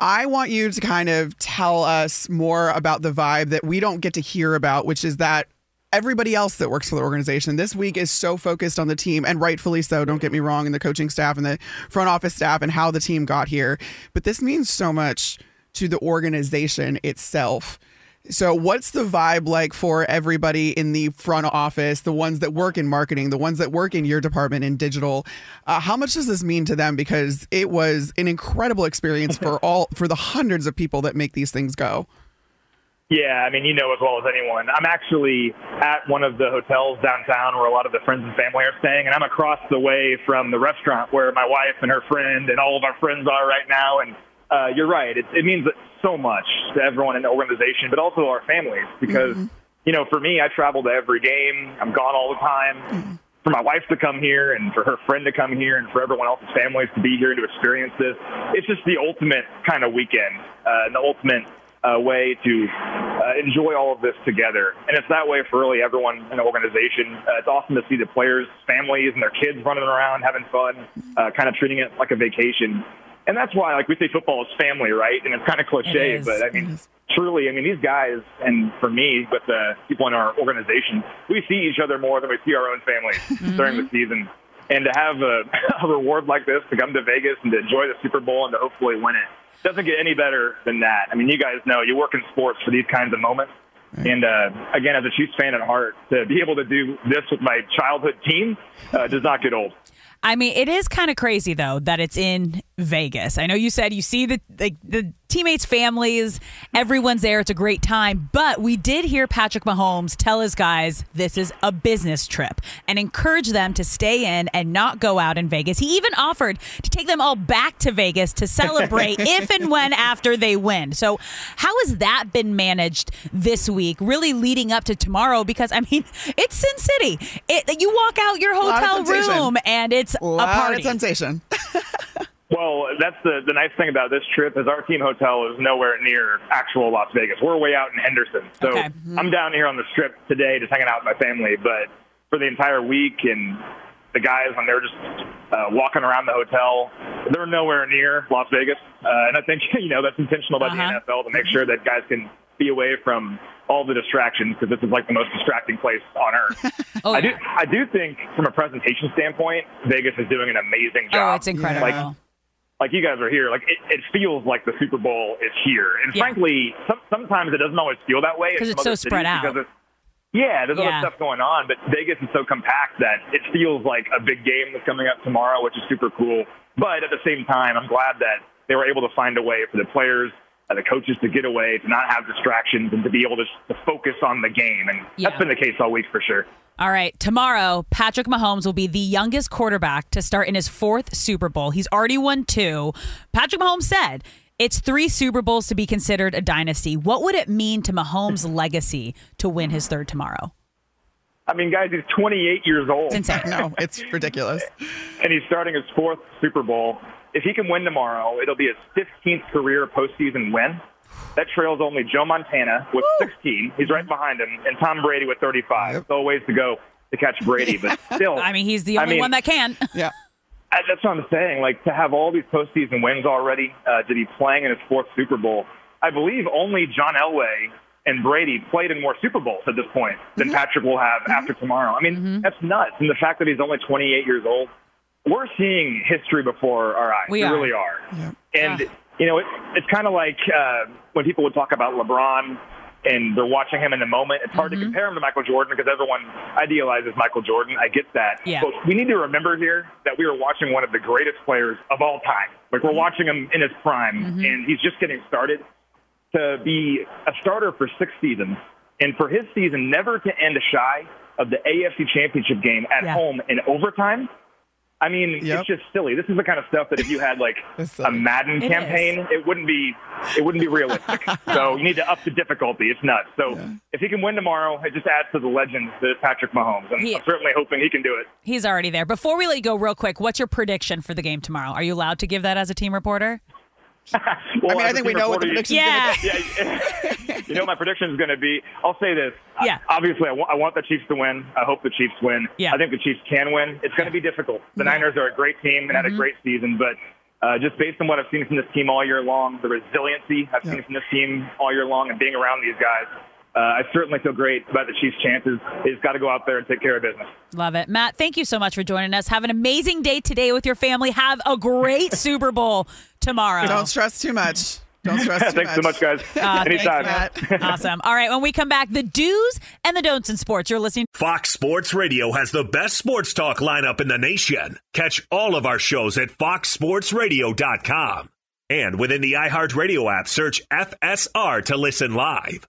I want you to kind of tell us more about the vibe that we don't get to hear about, which is that everybody else that works for the organization this week is so focused on the team and rightfully so don't get me wrong and the coaching staff and the front office staff and how the team got here. But this means so much to the organization itself so, what's the vibe like for everybody in the front office, the ones that work in marketing, the ones that work in your department in digital? Uh, how much does this mean to them? Because it was an incredible experience for all for the hundreds of people that make these things go. Yeah, I mean, you know as well as anyone. I'm actually at one of the hotels downtown where a lot of the friends and family are staying, and I'm across the way from the restaurant where my wife and her friend and all of our friends are right now. And uh, you're right. It, it means so much to everyone in the organization, but also our families because, mm-hmm. you know, for me, I travel to every game. I'm gone all the time. Mm-hmm. For my wife to come here and for her friend to come here and for everyone else's families to be here and to experience this, it's just the ultimate kind of weekend uh, and the ultimate uh, way to uh, enjoy all of this together. And it's that way for really everyone in the organization. Uh, it's awesome to see the players' families and their kids running around, having fun, uh, kind of treating it like a vacation and that's why, like we say, football is family, right? And it's kind of cliche, but I mean, truly, I mean, these guys, and for me, with the people in our organization, we see each other more than we see our own families mm-hmm. during the season. And to have a, a reward like this, to come to Vegas and to enjoy the Super Bowl and to hopefully win it, doesn't get any better than that. I mean, you guys know you work in sports for these kinds of moments. And uh, again, as a Chiefs fan at heart, to be able to do this with my childhood team uh, does not get old. I mean, it is kind of crazy though that it's in Vegas. I know you said you see the like the teammates' families, everyone's there. It's a great time, but we did hear Patrick Mahomes tell his guys this is a business trip and encourage them to stay in and not go out in Vegas. He even offered to take them all back to Vegas to celebrate if and when after they win. So, how has that been managed this week? Really leading up to tomorrow because I mean, it's Sin City. It, you walk out your hotel room and it's a Lot party. sensation. Well, that's the the nice thing about this trip is our team hotel is nowhere near actual Las Vegas. We're way out in Henderson, so Okay. I'm down here on the strip today just hanging out with my family. But for the entire week, and the guys when they're just uh, walking around the hotel, they're nowhere near Las Vegas. Uh, and I think you know that's intentional by Uh-huh. the NFL to make sure that guys can be away from all the distractions because this is like the most distracting place on earth. Oh, I do. I do think from a presentation standpoint, Vegas is doing an amazing job. Oh, it's incredible. Like, like you guys are here, like it, it feels like the Super Bowl is here. And Yeah. frankly, some, sometimes it doesn't always feel that way. in 'Cause some it's so spread out. Because yeah, there's Yeah. other stuff going on, but Vegas is so compact that it feels like a big game that's coming up tomorrow, which is super cool. But at the same time, I'm glad that they were able to find a way for the players Uh, the coaches to get away, to not have distractions, and to be able to, to focus on the game. And Yeah. that's been the case all week for sure. All right, tomorrow, Patrick Mahomes will be the youngest quarterback to start in his fourth Super Bowl. He's already won two. Patrick Mahomes said it's three Super Bowls to be considered a dynasty. What would it mean to Mahomes' legacy to win his third tomorrow? I mean, guys, he's 28 years old. It's insane. no, it's ridiculous. and he's starting his fourth Super Bowl. If he can win tomorrow, it'll be his 15th career postseason win. That trails only Joe Montana with 16. He's right behind him, and Tom Brady with 35. Still a ways to go to catch Brady, but still. I mean, he's the I only mean, one that can. Yeah. I- That's what I'm saying. Like to have all these postseason wins already, uh, to be playing in his fourth Super Bowl. I believe only John Elway and Brady played in more Super Bowls at this point than mm-hmm. Patrick will have mm-hmm. after tomorrow. I mean, mm-hmm. that's nuts. And the fact that he's only 28 years old, we're seeing history before our eyes. We we are. really are. And you know, it, it's kind of like uh, when people would talk about LeBron and they're watching him in the moment. It's hard to mm-hmm. compare him to Michael Jordan because everyone idealizes Michael Jordan. I get that. Yeah. But we need to remember here that we are watching one of the greatest players of all time. Like we're mm-hmm. watching him in his prime, mm-hmm. and he's just getting started. To be a starter for six seasons, and for his season never to end shy of the AFC Championship game at Yeah. home in overtime. I mean, Yep. it's just silly. This is the kind of stuff that if you had like a. Madden It campaign, it wouldn't be it wouldn't be realistic. so you need to up the difficulty. It's nuts. So if he can win tomorrow, it just adds to the legend that is Patrick Mahomes. And He- I'm certainly hoping he can do it. He's already there. Before we let you go, real quick, what's your prediction for the game tomorrow? Are you allowed to give that as a team reporter? Well, I mean, I think we know what the reporter, prediction's Yeah. Yeah, you know what my prediction is going to be. I'll say this. Yeah. obviously, I wa- I want the Chiefs to win. I hope the Chiefs win. Yeah. I think the Chiefs can win. It's going to be difficult. The Yeah. Niners are a great team and had Mm-hmm. a great season, but uh, just based on what I've seen from this team all year long, the resiliency I've seen from this team all year long, and being around these guys, uh, I certainly feel great about the Chiefs' chances. They just got to go out there and take care of business. Love it. Matt, thank you so much for joining us. Have an amazing day today with your family. Have a great Super Bowl tomorrow. Don't stress too much. Don't stress too Thanks so much, guys. Uh, thanks, Anytime. Matt. awesome. All right, when we come back, the do's and the don'ts in sports. You're listening. Fox Sports Radio has the best sports talk lineup in the nation. Catch all of our shows at foxsportsradio.com. And within the iHeartRadio app, search FSR to listen live.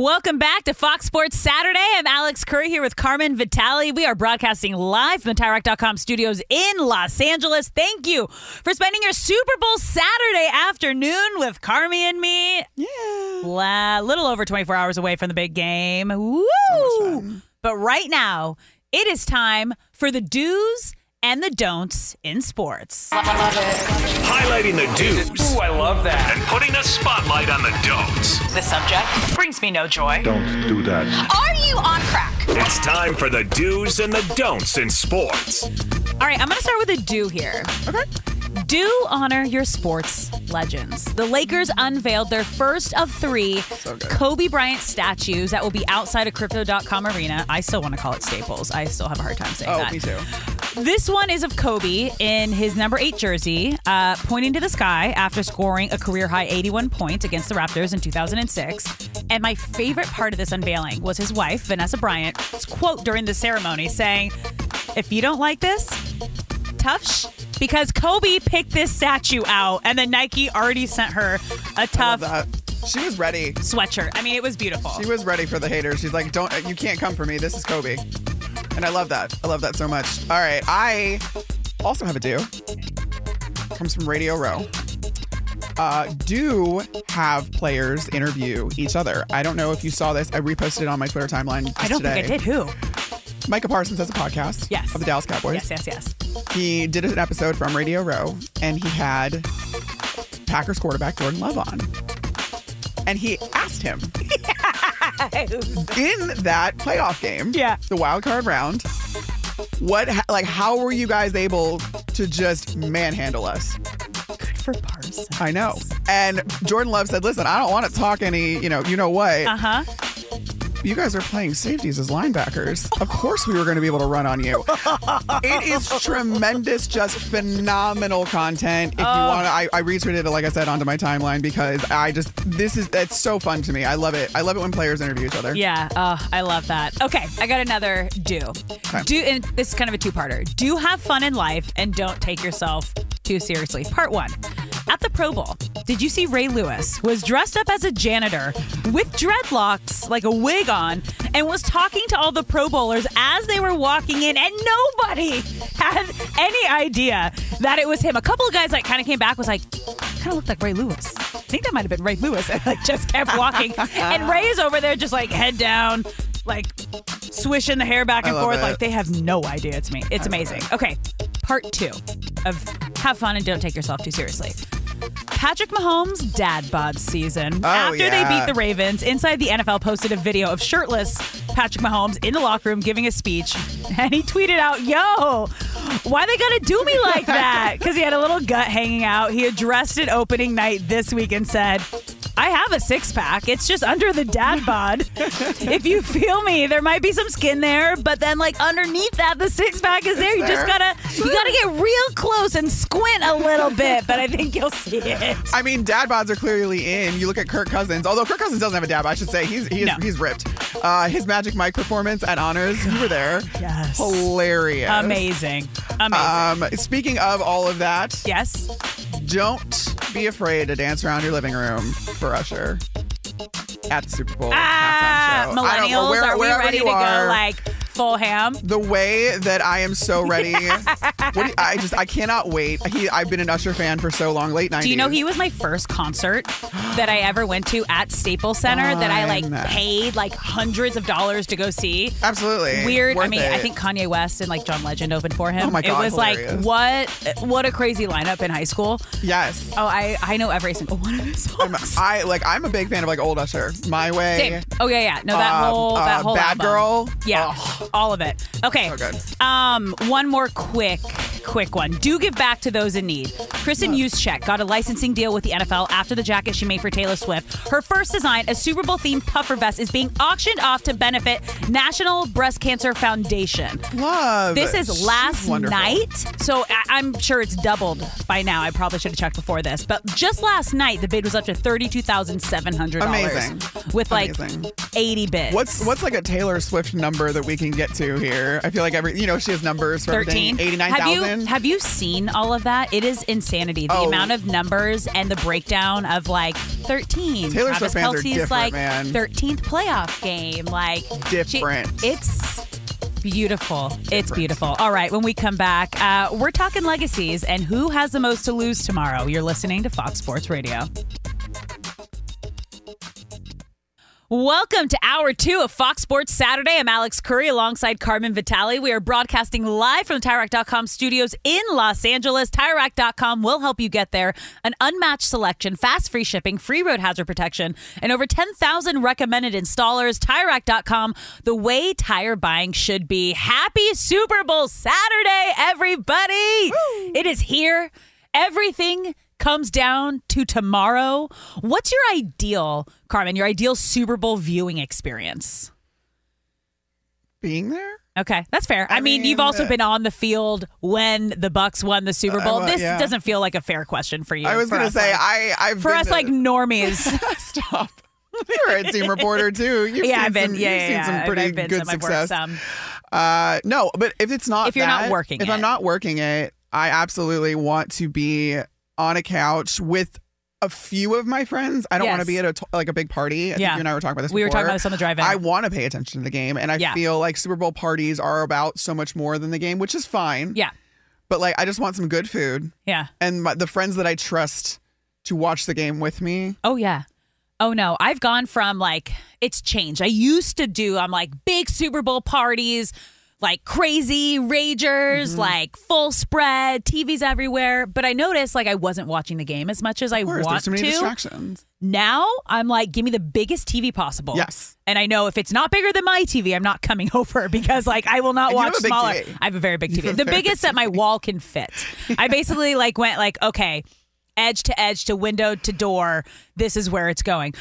Welcome back to Fox Sports Saturday. I'm Alex Curry here with Carmen Vitali. We are broadcasting live from the TireRack.com studios in Los Angeles. Thank you for spending your Super Bowl Saturday afternoon with Carmi and me. Yeah. A little over 24 hours away from the big game. Woo! but right now, it is time for the do's and the don'ts in sports. Highlighting the do's. Ooh, I love that. And putting a spotlight on the don'ts. The subject brings me no joy. Don't do that. Are you on crack? It's time for the do's and the don'ts in sports. All right, I'm going to start with a do here. Okay. Do honor your sports legends. The Lakers unveiled their first of three Kobe Bryant statues that will be outside of Crypto.com Arena. I still want to call it Staples. I still have a hard time saying Oh, that. me too. This one is of Kobe in his number eight jersey, uh, pointing to the sky after scoring a career high 81 points against the Raptors in 2006. And my favorite part of this unveiling was his wife, Vanessa Bryant's quote during the ceremony saying, If you don't like this, tough sh- because Kobe picked this statue out and then Nike already sent her a tough She was ready. sweatshirt. I mean, it was beautiful. She was ready for the haters. She's like, "Don't, you can't come for me. This is Kobe," and I love that. I love that so much. All right, I also have a do. Comes from Radio Row. Uh, do have players interview each other. I don't know if you saw this. I reposted it on my Twitter timeline. I don't today. think I did. Who? Micah Parsons has a podcast. Yes. Of the Dallas Cowboys. Yes, yes, yes. He did an episode from Radio Row, and he had Packers quarterback Jordan Love on. And he asked him in that playoff game, yeah, the wild card round, what like how were you guys able to just manhandle us? Good for Parsons. I know. And Jordan Love said, "Listen, I don't want to talk any, you know, you know what? Uh huh. You guys are playing safeties as linebackers. Of course, we were going to be able to run on you. it is tremendous, just phenomenal content. If you Oh. want I, I retweeted it, like I said, onto my timeline because I just this is it's so fun to me. I love it. I love it when players interview each other. Yeah, oh, I love that. Okay, I got another do. Do and this is kind of a two-parter. Do have fun in life and don't take yourself too seriously. Part one. At the Pro Bowl, did you see Ray Lewis was dressed up as a janitor with dreadlocks, like a wig on, and was talking to all the Pro Bowlers as they were walking in, and nobody had any idea that it was him. A couple of guys like kind of came back was like, kind of looked like Ray Lewis. I think that might have been Ray Lewis, and like just kept walking. and Ray is over there just like head down, like swishing the hair back and forth. it. Like they have no idea it's me. It's amazing. Okay, part two of have fun and don't take yourself too seriously. Patrick Mahomes' dad bod season. Oh, After they beat the Ravens, Inside the NFL posted a video of shirtless Patrick Mahomes in the locker room giving a speech. And he tweeted out, Yo, why they gotta do me like that? Because he had a little gut hanging out. He addressed it opening night this week and said, I have a six pack. It's just under the dad bod. if you feel me, there might be some skin there, but then like underneath that, the six pack is there. You just gotta you gotta get real close and squint a little bit, but I think you'll see it. I mean, dad bods are clearly in. You look at Kirk Cousins, although Kirk Cousins doesn't have a dad bod, I should say. He's he's, No. he's ripped. Uh, his Magic Mike performance at Honors, you were there. Yes. Hilarious. Amazing. Amazing. Um, speaking of all of that, yes. Don't be afraid to dance around your living room for Usher at the Super Bowl Ah, show. I don't millennials, where- are we ready to go like full ham? the way that I am so ready. you- I just I cannot wait. He, I've been an Usher fan for so long, late 90s. Do you know he was my first concert that I ever went to at Staples Center that I like paid like hundreds of dollars to go see? Absolutely. Weird. I Worth mean, I think Kanye West and like John Legend opened for him. Oh my God, It was hilarious. like what what a crazy lineup in high school. Yes. Oh, I I know every single one of his songs. I like I'm a big fan of like old Usher. My way. Same. Oh yeah, yeah. No, that Um, whole that uh, whole Bad album. Girl. Yeah, all of it. Okay. So. Um, one more quick quick one. Do give back to those in need. Kristen Juszczyk got a licensing deal with the NFL after the jacket she made for Taylor Swift. Her first design, a Super Bowl themed puffer vest, is being auctioned off to benefit National Breast Cancer Foundation. Love. This is last wonderful. night, so I- I'm sure it's doubled by now. I probably should have checked before this, but just last night the bid was up to thirty-two thousand seven hundred dollars Amazing. with like Amazing. eighty bids. What's what's like a Taylor Swift number that we can get to here? I feel like every you know she has numbers for 13 Eighty nine have you have you seen all of that? It is insanity. The Oh. amount of numbers and the breakdown of like 13 Taylor Swift fans are different, like man. 13th playoff game. Like she- Different. it's beautiful. It's beautiful. All right when we come back uh, we're talking legacies and who has the most to lose tomorrow. You're listening to fox sports radio Welcome to hour two of Fox Sports Saturday. I'm Alex Curry alongside Carmen Vitali. We are broadcasting live from the TireRack.com studios in Los Angeles. TireRack.com will help you get there. An unmatched selection, fast free shipping, free road hazard protection, and over 10,000 recommended installers. TireRack.com, the way tire buying should be. Happy Super Bowl Saturday, everybody! It is here. Everything comes down to tomorrow. What's your ideal, Carmen, your ideal Super Bowl viewing experience? Being there. Okay, that's fair. I, mean, you've also uh, been on the field when the Bucs won the Super Bowl. Uh, this yeah. doesn't feel like a fair question for you. I was gonna say like- I I've for us to- like normies. Stop. You're a team reporter too. You've Yeah, seen I've been- Some, yeah, you've yeah, seen yeah. some I've- pretty I've been good some. Success. some. Uh, no, but if it's not If you're not that, working if it. I'm not working it, I absolutely want to be on a couch with a few of my friends. I don't want to be at a t- like a big party. I think Yeah. you and I were talking about this. We were talking about this on the drive-in. I want to pay attention to the game, and I Yeah. feel like Super Bowl parties are about so much more than the game, which is fine. Yeah. But like, I just want some good food. Yeah. And my, the friends that I trust to watch the game with me. Oh yeah. Oh no, I've gone from like it's changed. I used to do I'm like big Super Bowl parties, like crazy ragers, Mm-hmm. like full spread, TVs everywhere, but I noticed like I wasn't watching the game as much as I course, want too many to. distractions. Now I'm like give me the biggest TV possible. Yes. And I know if it's not bigger than my TV, I'm not coming over because like I will not watch have a big smaller. TV. I have a very big TV. The biggest that my wall can fit. I basically like went like, okay, edge to edge to window to door. This is where it's going.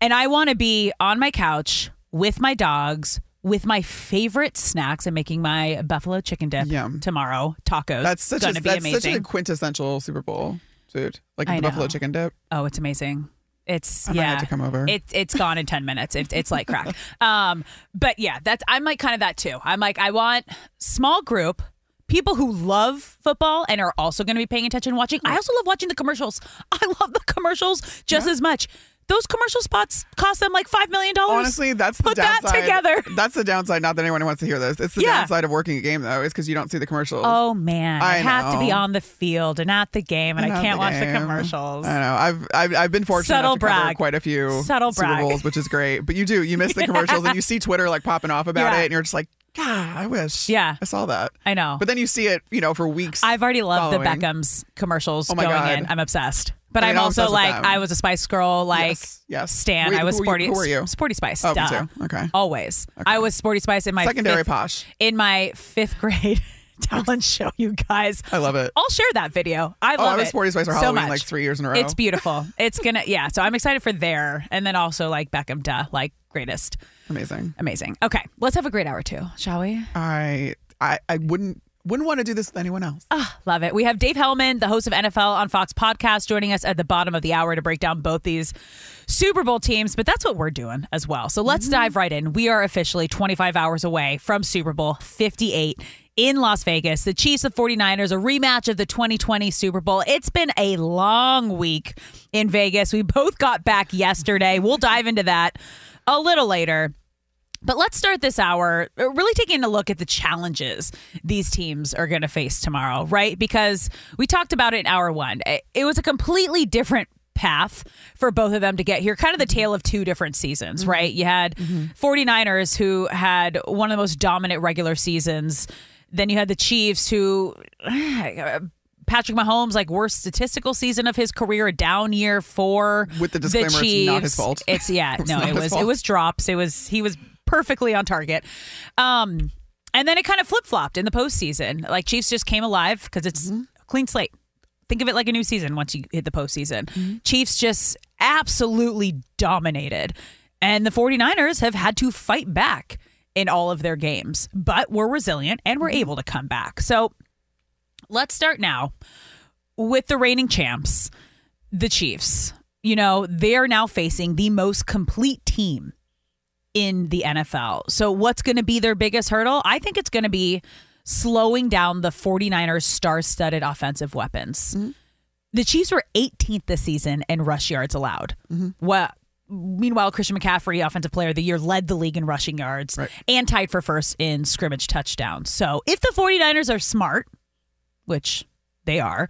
And I want to be on my couch with my dogs with my favorite snacks. I'm making my buffalo chicken dip Yum. tomorrow. Tacos. That's such a that's amazing. such a quintessential Super Bowl food, like the buffalo chicken dip. Oh, it's amazing. It's I yeah. to come over. It, it's gone in ten minutes. It, it's like crack. Um, but yeah, that's I'm like kind of that too. I'm like I want small group people who love football and are also going to be paying attention watching. I also love watching the commercials. I love the commercials just as much. Those commercial spots cost them like five million dollars. Honestly, that's the downside. put that together. That's the downside. Not that anyone wants to hear this. It's the Yeah. downside of working a game, though, is because you don't see the commercials. Oh man, I, I have to be on the field and at the game, and I can't the watch the commercials. I know. I've I've, I've been fortunate Subtle enough to cover quite a few Subtle Super brag. Bowls, which is great. But you do you miss the commercials, and you see Twitter like popping off about Yeah. it, and you're just like, God, I wish. Yeah. I saw that. I know. But then you see it, you know, for weeks. I've already loved the. Beckham's commercials Oh going God. in. I'm obsessed. But I mean, I'm also like. I was a Spice Girl, like Yes, yes. Stan. Wait, I was sporty. who were you? Sporty Spice. Oh, duh. too. Okay. Always. I was Sporty Spice in my Secondary fifth, posh. in my fifth grade talent show. You guys, I love it. I'll share that video. I Oh, love I was it Sporty Spice for so Halloween much. like three years in a row. It's beautiful. It's gonna yeah. So I'm excited for there, and then also like Beckham, duh, like greatest, amazing, amazing. Okay, let's have a great hour too, shall we? I I I wouldn't wouldn't want to do this with anyone else. Ah, love it. We have Dave Helman, the host of NFL on Fox podcast, joining us at the bottom of the hour to break down both these Super Bowl teams, but that's what we're doing as well. So let's dive right in. We are officially 25 hours away from Super Bowl 58 in Las Vegas. The Chiefs of 49ers, a rematch of the 2020 Super Bowl. It's been a long week in Vegas. We both got back yesterday. We'll dive into that a little later. But let's start this hour uh, really taking a look at the challenges these teams are going to face tomorrow, right? Because we talked about it in hour one. It, was a completely different path for both of them to get here, kind of the mm-hmm. tale of two different seasons, mm-hmm. right? You had mm-hmm. 49ers who had one of the most dominant regular seasons. Then you had the Chiefs who. Patrick Mahomes, like worst statistical season of his career, a down year for With the disclaimer, the it's not his fault. It's yeah, no, it was fault. it was drops. It was he was perfectly on target. Um, And then it kind of flip flopped in the postseason. Like Chiefs just came alive because it's mm-hmm. a clean slate. Think of it like a new season once you hit the postseason. Mm-hmm. Chiefs just absolutely dominated. And the 49ers have had to fight back in all of their games, but we're resilient and we're mm-hmm. able to come back. So let's start now with the reigning champs, the Chiefs. You know, they're now facing the most complete team in the NFL. So, what's going to be their biggest hurdle? I think it's going to be slowing down the 49ers star studded offensive weapons. Mm-hmm. The Chiefs were 18th this season in rush yards allowed. Mm-hmm. Well, meanwhile, Christian McCaffrey, offensive player of the year, led the league in rushing yards and tied for first in scrimmage touchdowns. So, if the 49ers are smart, which they are,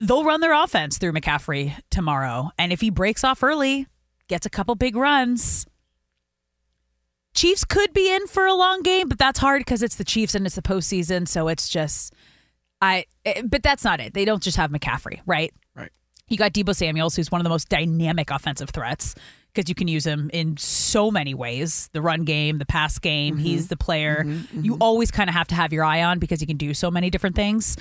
they'll run their offense through McCaffrey tomorrow. And if he breaks off early, gets a couple big runs, Chiefs could be in for a long game, but that's hard because it's the Chiefs and it's the postseason. So it's just, I, eh, but that's not it. They don't just have McCaffrey, right? Right. You got Deebo Samuels, who's one of the most dynamic offensive threats because you can use him in so many ways the run game, the pass game. Mm-hmm. He's the player mm-hmm. you mm-hmm. always kind of have to have your eye on because he can do so many different things.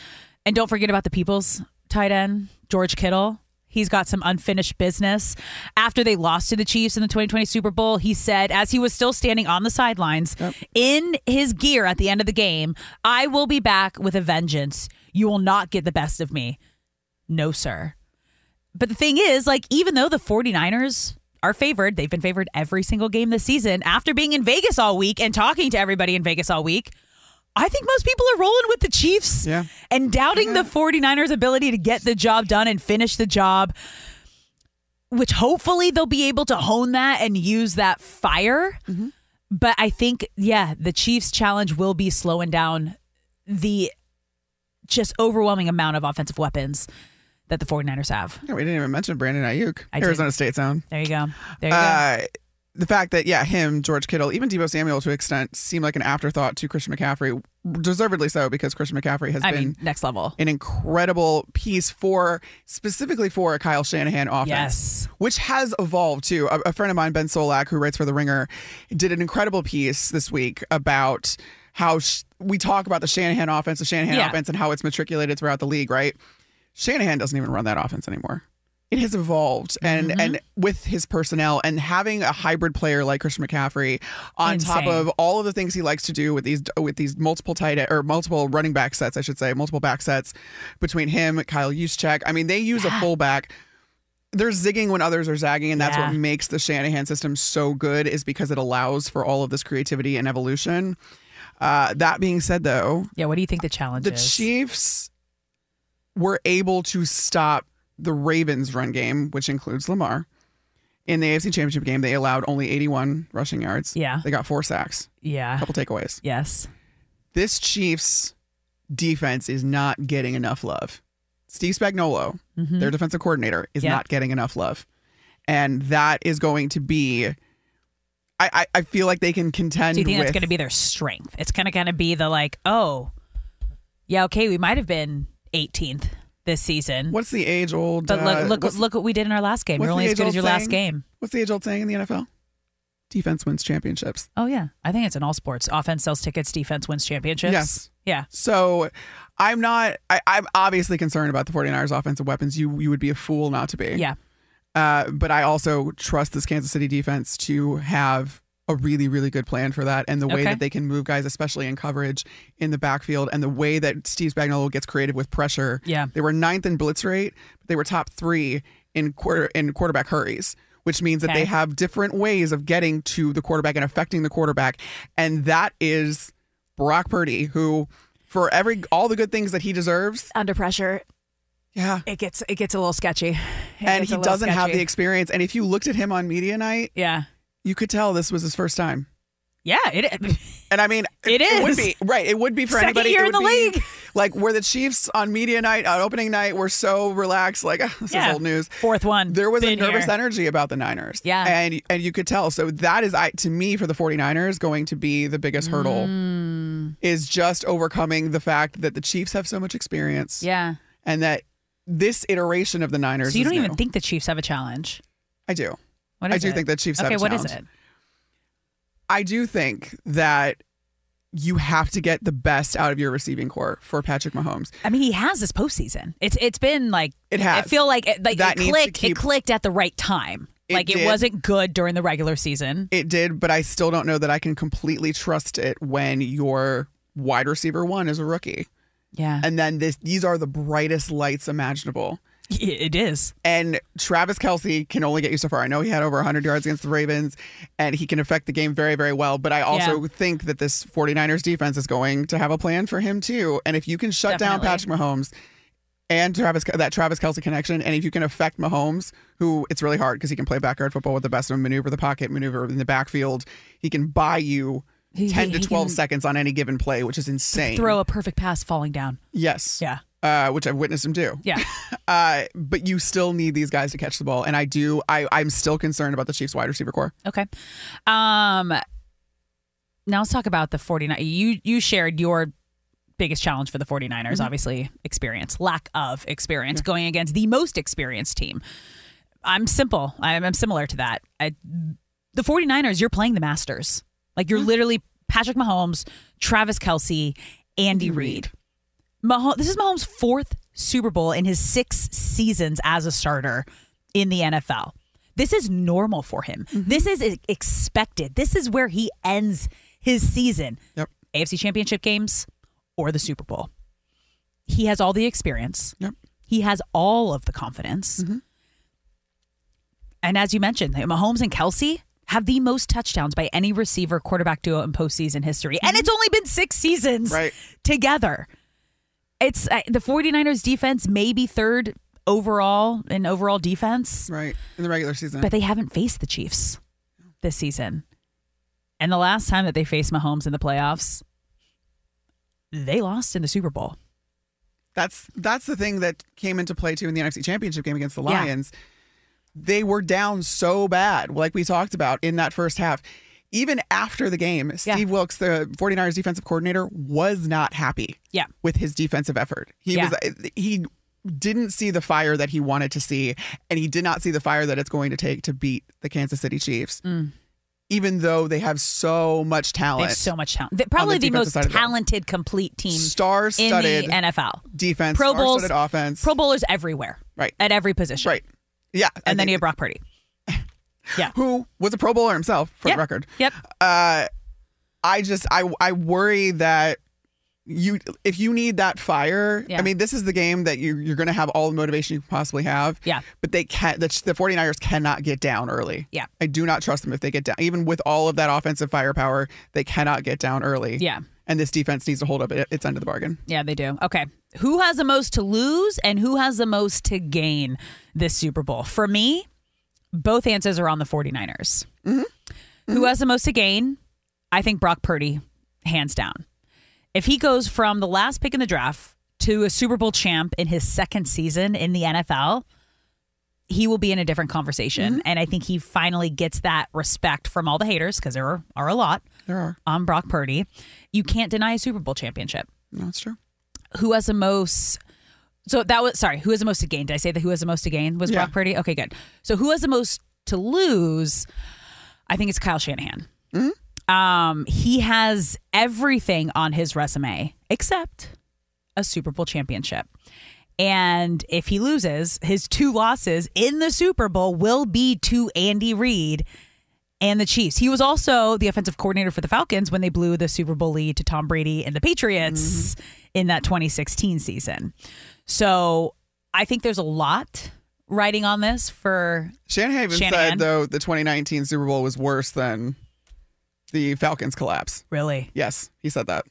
And don't forget about the people's tight end, George Kittle. He's got some unfinished business. After they lost to the Chiefs in the 2020 Super Bowl, he said, as he was still standing on the sidelines in his gear at the end of the game, I will be back with a vengeance. You will not get the best of me. No, sir. But the thing is, like, even though the 49ers are favored, they've been favored every single game this season after being in Vegas all week and talking to everybody in Vegas all week. I think most people are rolling with the Chiefs Yeah. and doubting the 49ers' ability to get the job done and finish the job, which hopefully they'll be able to hone that and use that fire. Mm-hmm. But I think, yeah, the Chiefs' challenge will be slowing down the just overwhelming amount of offensive weapons that the 49ers have. Yeah, we didn't even mention Brandon Aiyuk, I did. Arizona State Sound. There you go. There you go. Uh, The fact that yeah, him, George Kittle, even Deebo Samuel to an extent seem like an afterthought to Christian McCaffrey, deservedly so because Christian McCaffrey has I been mean, next level. an incredible piece for specifically for a Kyle Shanahan offense, Yes. which has evolved too. A, a friend of mine, Ben Solak, who writes for The Ringer, did an incredible piece this week about how sh- we talk about the Shanahan offense, the Shanahan Yeah. offense, and how it's matriculated throughout the league. Right? Shanahan doesn't even run that offense anymore. It has evolved, and Mm-hmm. and with his personnel and having a hybrid player like Christian McCaffrey on top of all of the things he likes to do with these with these multiple tight or multiple running back sets, I should say, multiple back sets between him, Kyle Juszczyk. I mean, they use a fullback. They're zigging when others are zagging, and that's Yeah. what makes the Shanahan system so good. Is because it allows for all of this creativity and evolution. Uh, that being said, though, Yeah, what do you think the challenge the is? Chiefs were able to stop the Ravens' run game, which includes Lamar. In the AFC Championship game, they allowed only 81 rushing yards. Yeah. They got four sacks, Yeah. a couple takeaways. Yes. This Chiefs defense is not getting enough love. Steve Spagnuolo, their defensive coordinator, is Mm-hmm. Not getting enough love. And that is going to be I, I, I feel like they can contend Do you think with that's going to be their strength? It's kind of going to be the like, oh, yeah, okay, we might have been 18th this season, what's the age old but uh, look, look, what's- look what we did in our last game. You're only as good as your last game. What's the age old saying in the NFL? Defense wins championships. Oh yeah, I think it's in all sports. Offense sells tickets, defense wins championships. Yes. Yeah. So I'm not I, I'm obviously concerned about the 49ers offensive weapons. You you would be a fool not to be. Yeah. Uh, but I also trust this Kansas City defense to have a really, really good plan for that and the way Okay. that they can move guys, especially in coverage in the backfield, and the way that Steve Spagnuolo gets creative with pressure. Yeah. They were ninth in blitz rate, but they were top three in quarter in quarterback hurries, which means that Okay. they have different ways of getting to the quarterback and affecting the quarterback. And that is Brock Purdy, who for every all the good things that he deserves, Under pressure, yeah. it gets it gets a little sketchy. It And he doesn't have the experience. And if you looked at him on media night, Yeah. You could tell this was his first time. Yeah. It. And I mean, It It would be right. It would be for Second anybody. year it in the be league. Like where the Chiefs on media night, on opening night, were so relaxed. Like "Ah, this Yeah. is old news. Fourth one. There was a nervous here. energy about the Niners. Yeah. and and you could tell. So that is, I to me, for the 49ers, going to be the biggest hurdle. Mm. Is just overcoming the fact that the Chiefs have so much experience. Yeah. and that this iteration of the Niners. So you is don't even think the Chiefs have a challenge? I do. What I do it? think that Chiefs have Okay, what is it? I do think that you have to get the best out of your receiving core for Patrick Mahomes. I mean, he has this postseason. It's it's been like It has. I feel like it, like That it clicked. keep- it clicked at the right time. It like it wasn't good during the regular season. It did, but I still don't know that I can completely trust it when your wide receiver one is a rookie. Yeah. And then this these are the brightest lights imaginable. It is. And Travis Kelce can only get you so far. I know he had over 100 yards against the Ravens and he can affect the game very, very well. But I also Yeah. think that this 49ers defense is going to have a plan for him too. And if you can shut down Patrick Mahomes and Travis that Travis Kelce connection, and if you can affect Mahomes, who it's really hard because he can play backyard football with the best of them, maneuver the pocket, maneuver in the backfield, he can buy you He- 10 he- to 12 seconds on any given play, which is insane. Throw a perfect pass falling down. Yes. Yeah. Uh, which I've witnessed him do. Yeah. Uh, but you still need these guys to catch the ball, and I do. I I'm still concerned about the Chiefs' wide receiver core. Okay. Um now let's talk about the 49 you you shared your biggest challenge for the 49ers Mhm. obviously experience lack of experience going against the most experienced team i'm simple i'm, I'm similar to that I, the 49ers you're playing the masters like you're literally patrick mahomes travis kelce andy reid Mahomes, this is mahomes fourth super bowl in his six seasons as a starter in the nfl this is normal for him. Mm-hmm. This is expected. This is where he ends his season. Yep. afc championship games or the super bowl. He has all the experience. Yep. he has all of the confidence. Mm-hmm. And as you mentioned, Mahomes and Kelce have the most touchdowns by any receiver quarterback duo in postseason history. And mm-hmm. it's only been six seasons together. It's uh, the 49ers defense, maybe third overall in overall defense. Right. In the regular season. But they haven't faced the Chiefs this season. And the last time that they faced Mahomes in the playoffs, they lost in the Super Bowl. That's that's the thing that came into play too in the NFC Championship game against the Yeah. Lions. They were down so bad, like we talked about in that first half. Even after the game, Steve Wilks, the 49ers defensive coordinator, was not happy Yeah. with his defensive effort. He Yeah. was he didn't see the fire that he wanted to see, and he did not see the fire that it's going to take to beat the Kansas City Chiefs. Mm. Even though they have so much They talent. have so much talent. They're Probably the, defensive most of the talented, complete team Star-studded in the NFL. defense, Pro Bowls, offense. Pro Bowlers everywhere. Right. At every position. Right. Yeah. And then you have Brock Purdy. Yeah. Who was a Pro Bowler himself, for the record. Yep. Uh, I just I I worry that you if you need that fire. Yeah. I mean, this is the game that you you're going to have all the motivation you can possibly have. Yeah. But they can't. The, the 49ers cannot get down early. Yeah. I do not trust them if they get down. Even with all of that offensive firepower, they cannot get down early. Yeah. And this defense needs to hold up it- its end of the bargain. Yeah, they do. Okay. Who has the most to lose and who has the most to gain this Super Bowl? For me, both answers are on the 49ers. Mm-hmm. Who has the most to gain? I think Brock Purdy, hands down. If he goes from the last pick in the draft to a Super Bowl champ in his second season in the NFL, he will be in a different conversation. Mm-hmm. And I think he finally gets that respect from all the haters, because there are, are a lot There are. on Brock Purdy. You can't deny a Super Bowl championship that's true. who has the most so that was sorry who has the most to gain? Did i say that who has the most to gain was Yeah. brock purdy? Okay good. So who has the most to lose? I think it's kyle shanahan. Um he has everything on his resume except a super bowl championship. And if he loses his two losses in the super bowl will be to andy reid and the Chiefs. He was also the offensive coordinator for the Falcons when they blew the Super Bowl lead to Tom Brady and the Patriots in that 2016 season. So I think there's a lot writing on this for Shanahan said though the 2019 Super Bowl was worse than the Falcons collapse. Really? Yes, he said that.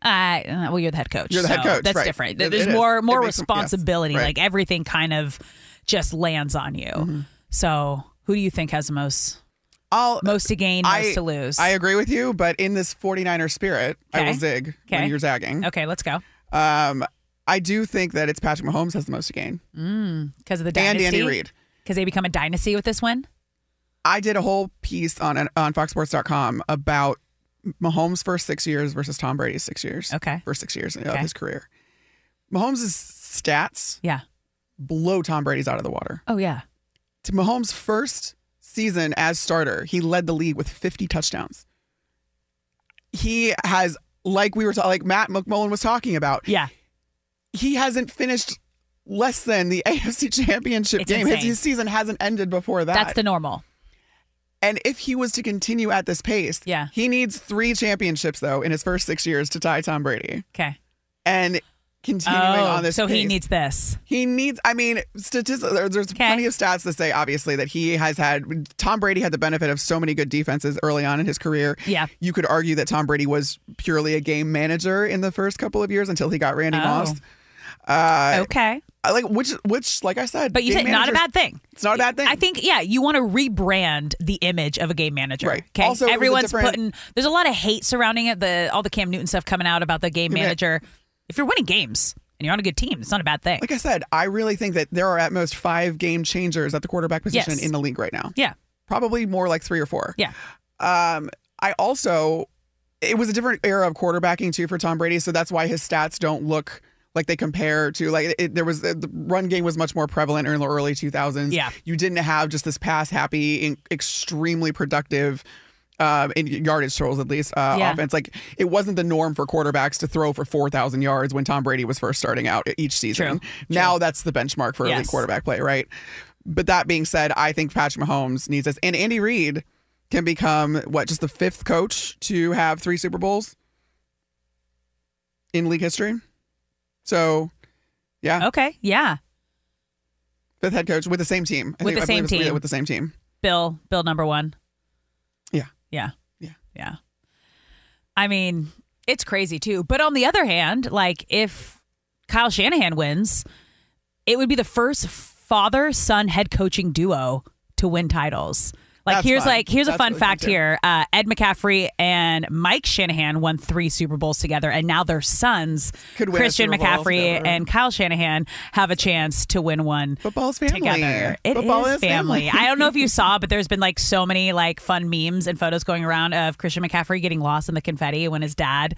Uh, well, you're the head coach. You're the head so coach, That's right. different. There's it is. more It more makes- yes, responsibility. right. Like everything kind of just lands on you. Mm-hmm. So who do you think has the most I'll, most to gain, I, most to lose? I agree with you, but in this 49er spirit, I will zig Okay. when you're zagging. Okay, let's go. Um, I do think that it's Patrick Mahomes has the most to gain. Mm, because of the And. Andy Reid. Because they become a dynasty with this win. I did a whole piece on on FoxSports.com about Mahomes' first six years versus Tom Brady's six years. Okay. First six years of Okay. his career. Mahomes' stats Yeah. blow Tom Brady's out of the water. Oh yeah. To Mahomes' first season as starter, he led the league with 50 touchdowns. He has like we were ta- like Matt McMullen was talking about. Yeah. He hasn't finished less than the AFC Championship It's game. His, insane. his season hasn't ended before that. That's the normal. And if he was to continue at this pace, Yeah. he needs three championships though in his first six years to tie Tom Brady. Okay. And continuing Oh, on this, so he needs this. He needs. I mean, statistics. There's, there's plenty of stats that say obviously that he has had. Tom Brady had the benefit of so many good defenses early on in his career. Yeah. You could argue that Tom Brady was purely a game manager in the first couple of years until he got Randy Oh. Moss. Uh, Okay. I like which which like I said, But you said not a bad thing. It's not a bad thing. I think, yeah, you want to rebrand the image of a game manager. Right. Okay. Also, it was a Everyone's different- putting, there's a lot of hate surrounding it. The All the Cam Newton stuff coming out about the game Yeah. manager. If you're winning games and you're on a good team, it's not a bad thing. Like I said, I really think that there are at most five game changers at the quarterback position Yes. in the league right now. Yeah. Probably more like three or four. Yeah. Um, I also, it was a different era of quarterbacking too for Tom Brady, so that's why his stats don't look like they compare to like it, there was the run game was much more prevalent in the early 2000s. Yeah. you didn't have just this pass happy, extremely productive. Um, in yardage totals, at least uh, Yeah. offense, like it wasn't the norm for quarterbacks to throw for four thousand yards when Tom Brady was first starting out each season. True. Now that's the benchmark for elite quarterback play, right? But that being said, I think Patrick Mahomes needs this, and Andy Reid can become what just the fifth coach to have three Super Bowls in league history. So, yeah, Okay. Yeah. fifth head coach with the same team. I With the same team. With the same team. Bill, Bill number one. Yeah. Yeah. Yeah. Yeah. I mean, it's crazy too. But on the other hand, like if Kyle Shanahan wins, it would be the first father son head coaching duo to win titles. Like That's here's fun. like here's a That's fun fun, fact here. Uh, Ed McCaffrey and Mike Shanahan won three Super Bowls together, and now their sons, Could Christian McCaffrey and Kyle Shanahan, have a chance to win one Football's family. together. It is Football is family. family. I don't know if you saw, but there's been like so many like fun memes and photos going around of Christian McCaffrey getting lost in the confetti when his dad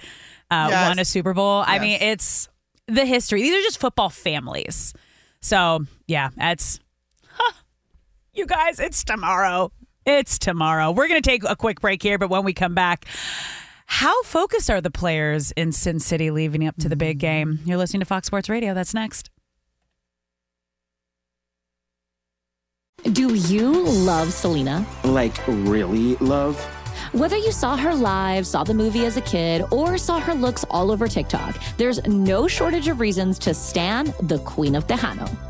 uh, Yes. won a Super Bowl. I mean, it's the history. These are just football families. So yeah, that's huh. you guys. It's tomorrow. It's tomorrow. We're gonna take a quick break here, but when we come back. How focused are the players in Sin City leading up to the big game? You're listening to Fox Sports Radio. That's next. Do you love Selena? Like, really love? Whether you saw her live, saw the movie as a kid, or saw her looks all over TikTok, there's no shortage of reasons to stan the Queen of Tejano.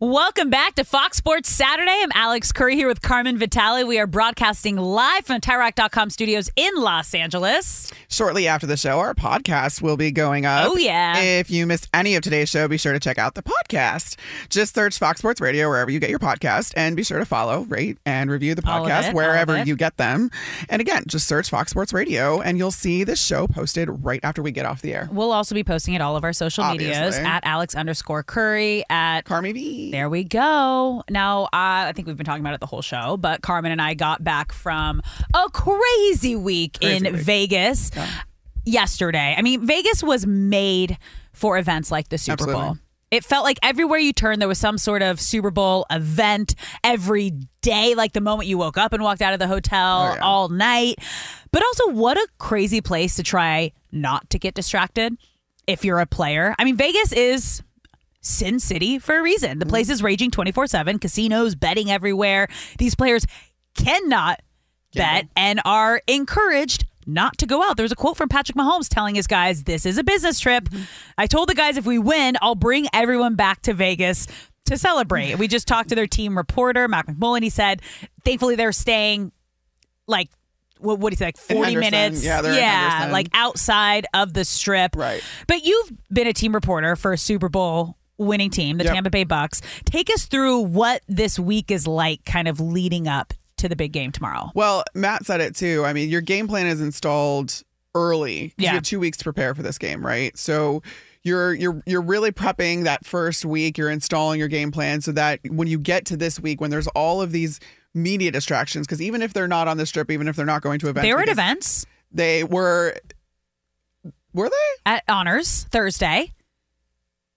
Welcome back to Fox Sports Saturday. I'm Alex Curry here with Carmen Vitali. We are broadcasting live from TireRack.com studios in Los Angeles. Shortly after the show, our podcast will be going up. Oh, yeah. If you missed any of today's show, be sure to check out the podcast. Just search Fox Sports Radio wherever you get your podcast and be sure to follow, rate, and review the podcast it, wherever you get them. And again, just search Fox Sports Radio and you'll see the show posted right after we get off the air. We'll also be posting it all of our social medias at Alex underscore Curry at Carmi V. There we go. Now, uh, I think we've been talking about it the whole show, but Carmen and I got back from a crazy week Crazy in week. Vegas yesterday. I mean, Vegas was made for events like the Super Absolutely. Bowl. It felt like everywhere you turned, there was some sort of Super Bowl event every day, like the moment you woke up and walked out of the hotel Oh, all night. But also, what a crazy place to try not to get distracted if you're a player. I mean, Vegas is Sin City for a reason. The Mm-hmm. place is raging 24 7, casinos, betting everywhere. These players cannot bet and are encouraged not to go out. There's a quote from Patrick Mahomes telling his guys, This is a business trip. Mm-hmm. I told the guys if we win, I'll bring everyone back to Vegas to celebrate. we just talked to their team reporter, Matt McMullen. He said, thankfully, they're staying like, what what he say, like 40 minutes. Yeah, Henderson. like outside of the strip. Right. But you've been a team reporter for a Super Bowl winning team, the Yep. Tampa Bay Bucs. Take us through what this week is like, kind of leading up to the big game tomorrow. Well, Matt said it too. I mean, your game plan is installed early. Yeah. You have two weeks to prepare for this game, right? So you're you're you're really prepping that first week. You're installing your game plan so that when you get to this week, when there's all of these media distractions, because even if they're not on the strip, even if they're not going to events, They were at events They were. Were they? at Honors Thursday.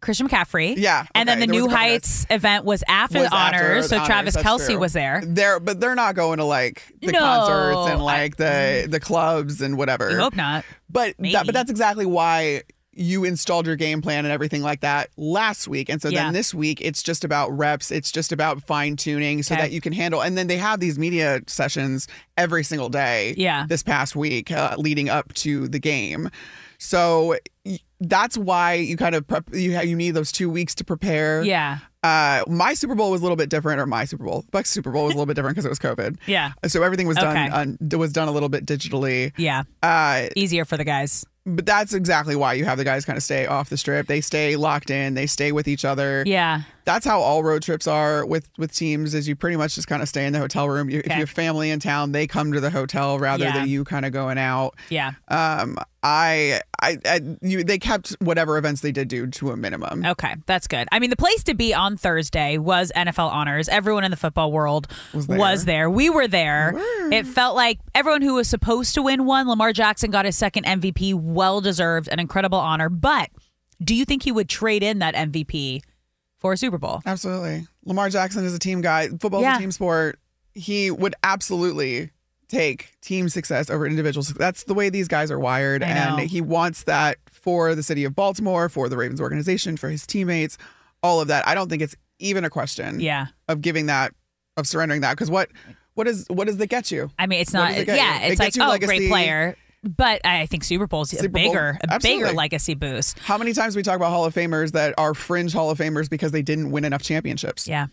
Christian McCaffrey. Yeah, And then the New Heights event was after was the Honors. so Travis Kelce true. was there. There, but they're not going to like the No, concerts and I- like the the clubs and whatever. We hope not. But that, but that's exactly why you installed your game plan and everything like that last week. And so Yeah. then this week it's just about reps. It's just about fine tuning so Okay. that you can handle. And then they have these media sessions every single day. Yeah. This past week, uh, leading up to the game. So that's why you kind of prep. You you need those two weeks to prepare. Yeah. Uh, my Super Bowl was a little bit different, or my Super Bowl, Bucs Super Bowl was a little bit different because it was COVID. Yeah. So everything was done Okay. on, was done a little bit digitally. Yeah. Uh, Easier for the guys. but that's exactly why you have the guys kind of stay off the strip. They stay locked in. They stay with each other. Yeah. That's how all road trips are with with teams. Is you pretty much just kind of stay in the hotel room. You, If Okay. you have family in town, they come to the hotel rather Yeah. than you kind of going out. Yeah. Um, I, I, I you, they kept whatever events they did do to a minimum. Okay, that's good. I mean, the place to be on Thursday was NFL Honors. Everyone in the football world was there. there. We were there. It felt like everyone who was supposed to win won. Lamar Jackson got his second MVP, well deserved, an incredible honor. But do you think he would trade in that MVP for a Super Bowl? Absolutely. Lamar Jackson is a team guy. Football's Yeah. a team sport. He would absolutely take team success over individual success. That's the way these guys are wired. And he wants that for the city of Baltimore, for the Ravens organization, for his teammates, all of that. I don't think it's even a question Yeah. of giving that, of surrendering that. Because what, what is, what does that get you? I mean, it's not. it Yeah, you? It it's like gets oh, legacy. great player. But I think Super Bowl's a Super Bowl- bigger, a Absolutely. bigger legacy boost. How many times we talk about Hall of Famers that are fringe Hall of Famers because they didn't win enough championships Yeah,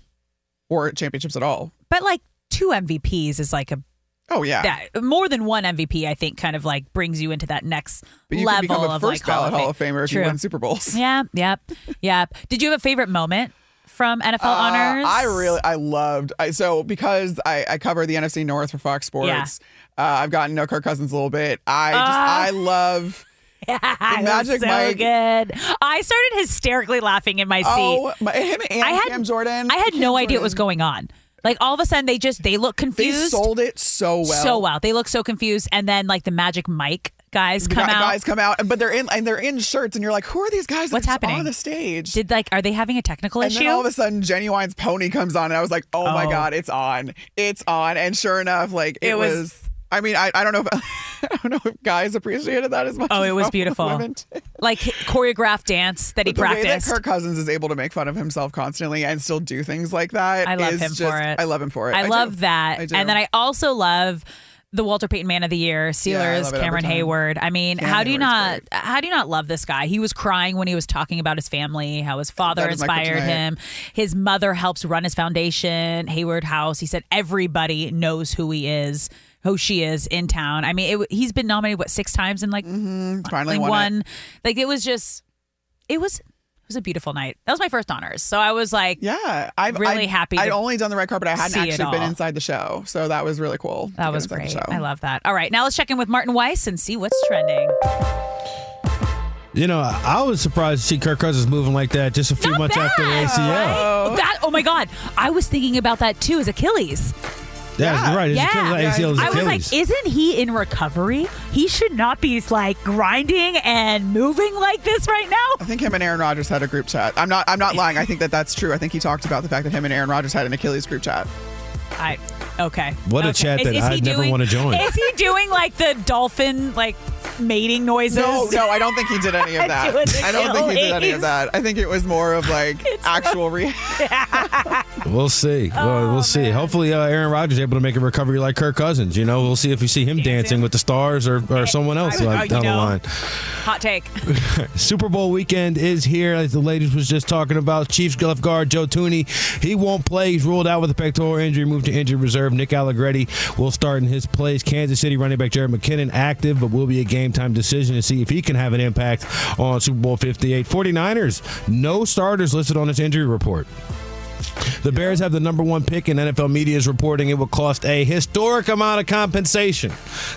or championships at all? but like two MVPs is like a Oh yeah. that more than one MVP, I think, kind of like brings you into that next But you level can become a of first like Hall ballot of, Hall of Famer if True. you win Super Bowls. Yeah, yep, yep. Did you have a favorite moment from NFL Uh, honors? I really, I loved. I so because I, I cover the NFC North for Fox Sports. Yeah. Uh, I've gotten to know Kirk Cousins a little bit. I just, Ah. I love. Yeah, Magic so Mike- good. I started hysterically laughing in my seat. Oh, my, him and I had Cam Jordan. I had Cam no idea what was going on. Like all of a sudden, they just they look confused. They sold it so well. So well. They look so confused, and then like the Magic Mike guys come out. Guys come out, but they're in and they're in shirts, and you're like, who are these guys? What's happening? on the stage? Did like are they having a technical and issue? then all of a sudden, Ginuwine's pony comes on, and I was like, "Oh, my Oh. god, it's on! It's on!" And sure enough, like it, It was, was- I mean, I, I don't know if I don't know if guys appreciated that as much. Oh, as it was beautiful. Like choreographed dance that he the way that practiced. Kirk Cousins is able to make fun of himself constantly and still do things like that. I love is him just- for it. I love him for it. I, do. love that. I do. And then I also love the Walter Payton Man of the Year, Yeah, I Steelers, every Cameron. Heyward. I mean, Cam how do you Heyward's not how do you not love this guy? He was crying when he was talking about his family, how his father inspired him. His mother helps run his foundation, Heyward House. He said everybody knows who he is, who she is in town. I mean, it, he's been nominated what six times and like mm-hmm. finally like won it. one. Like it was just, it was. It was a beautiful night. That was my first honors, so I was like, Yeah, I'm really I've, happy I'd only done the red carpet. I hadn't actually been inside the show, so that was really cool. That was inside great. show. I love that. All right, now let's check in with Martin Weiss and see what's trending. You know, I was surprised to see Kirk Cousins moving like that just a few months after the ACL. Right? That oh my god, I was thinking about that too as Achilles. Yeah, right. His Yeah. Achilles, ACL is I was like, isn't he in recovery? He should not be like grinding and moving like this right now. I think him and Aaron Rodgers had a group chat. I'm not. I'm not lying. I think that that's true. I think he talked about the fact that him and Aaron Rodgers had an Achilles group chat. I okay. What a Okay. chat that he I'd never wanna join. Is he doing like the dolphin like mating noises? No, no, I don't think he did any of that. I don't think he did any of that. I think it was more of like actual re. We'll see. Oh, well, we'll see. Hopefully, uh, Aaron Rodgers is able to make a recovery like Kirk Cousins. You know, we'll see if we see him dancing, with the stars or, or someone else I- I- you down the know. line. Hot take. Super Bowl weekend is here, as the ladies was just talking about. Chiefs left guard Joe Thuney, he won't play. He's ruled out with a pectoral injury, moved to injured reserve. Nick Allegretti will start in his place. Kansas City running back Jerick McKinnon active, but will be a game time decision to see if he can have an impact on Super Bowl 58. 49ers, no starters listed on his injury report. The Bears have the number one pick, and NFL media is reporting it will cost a historic amount of compensation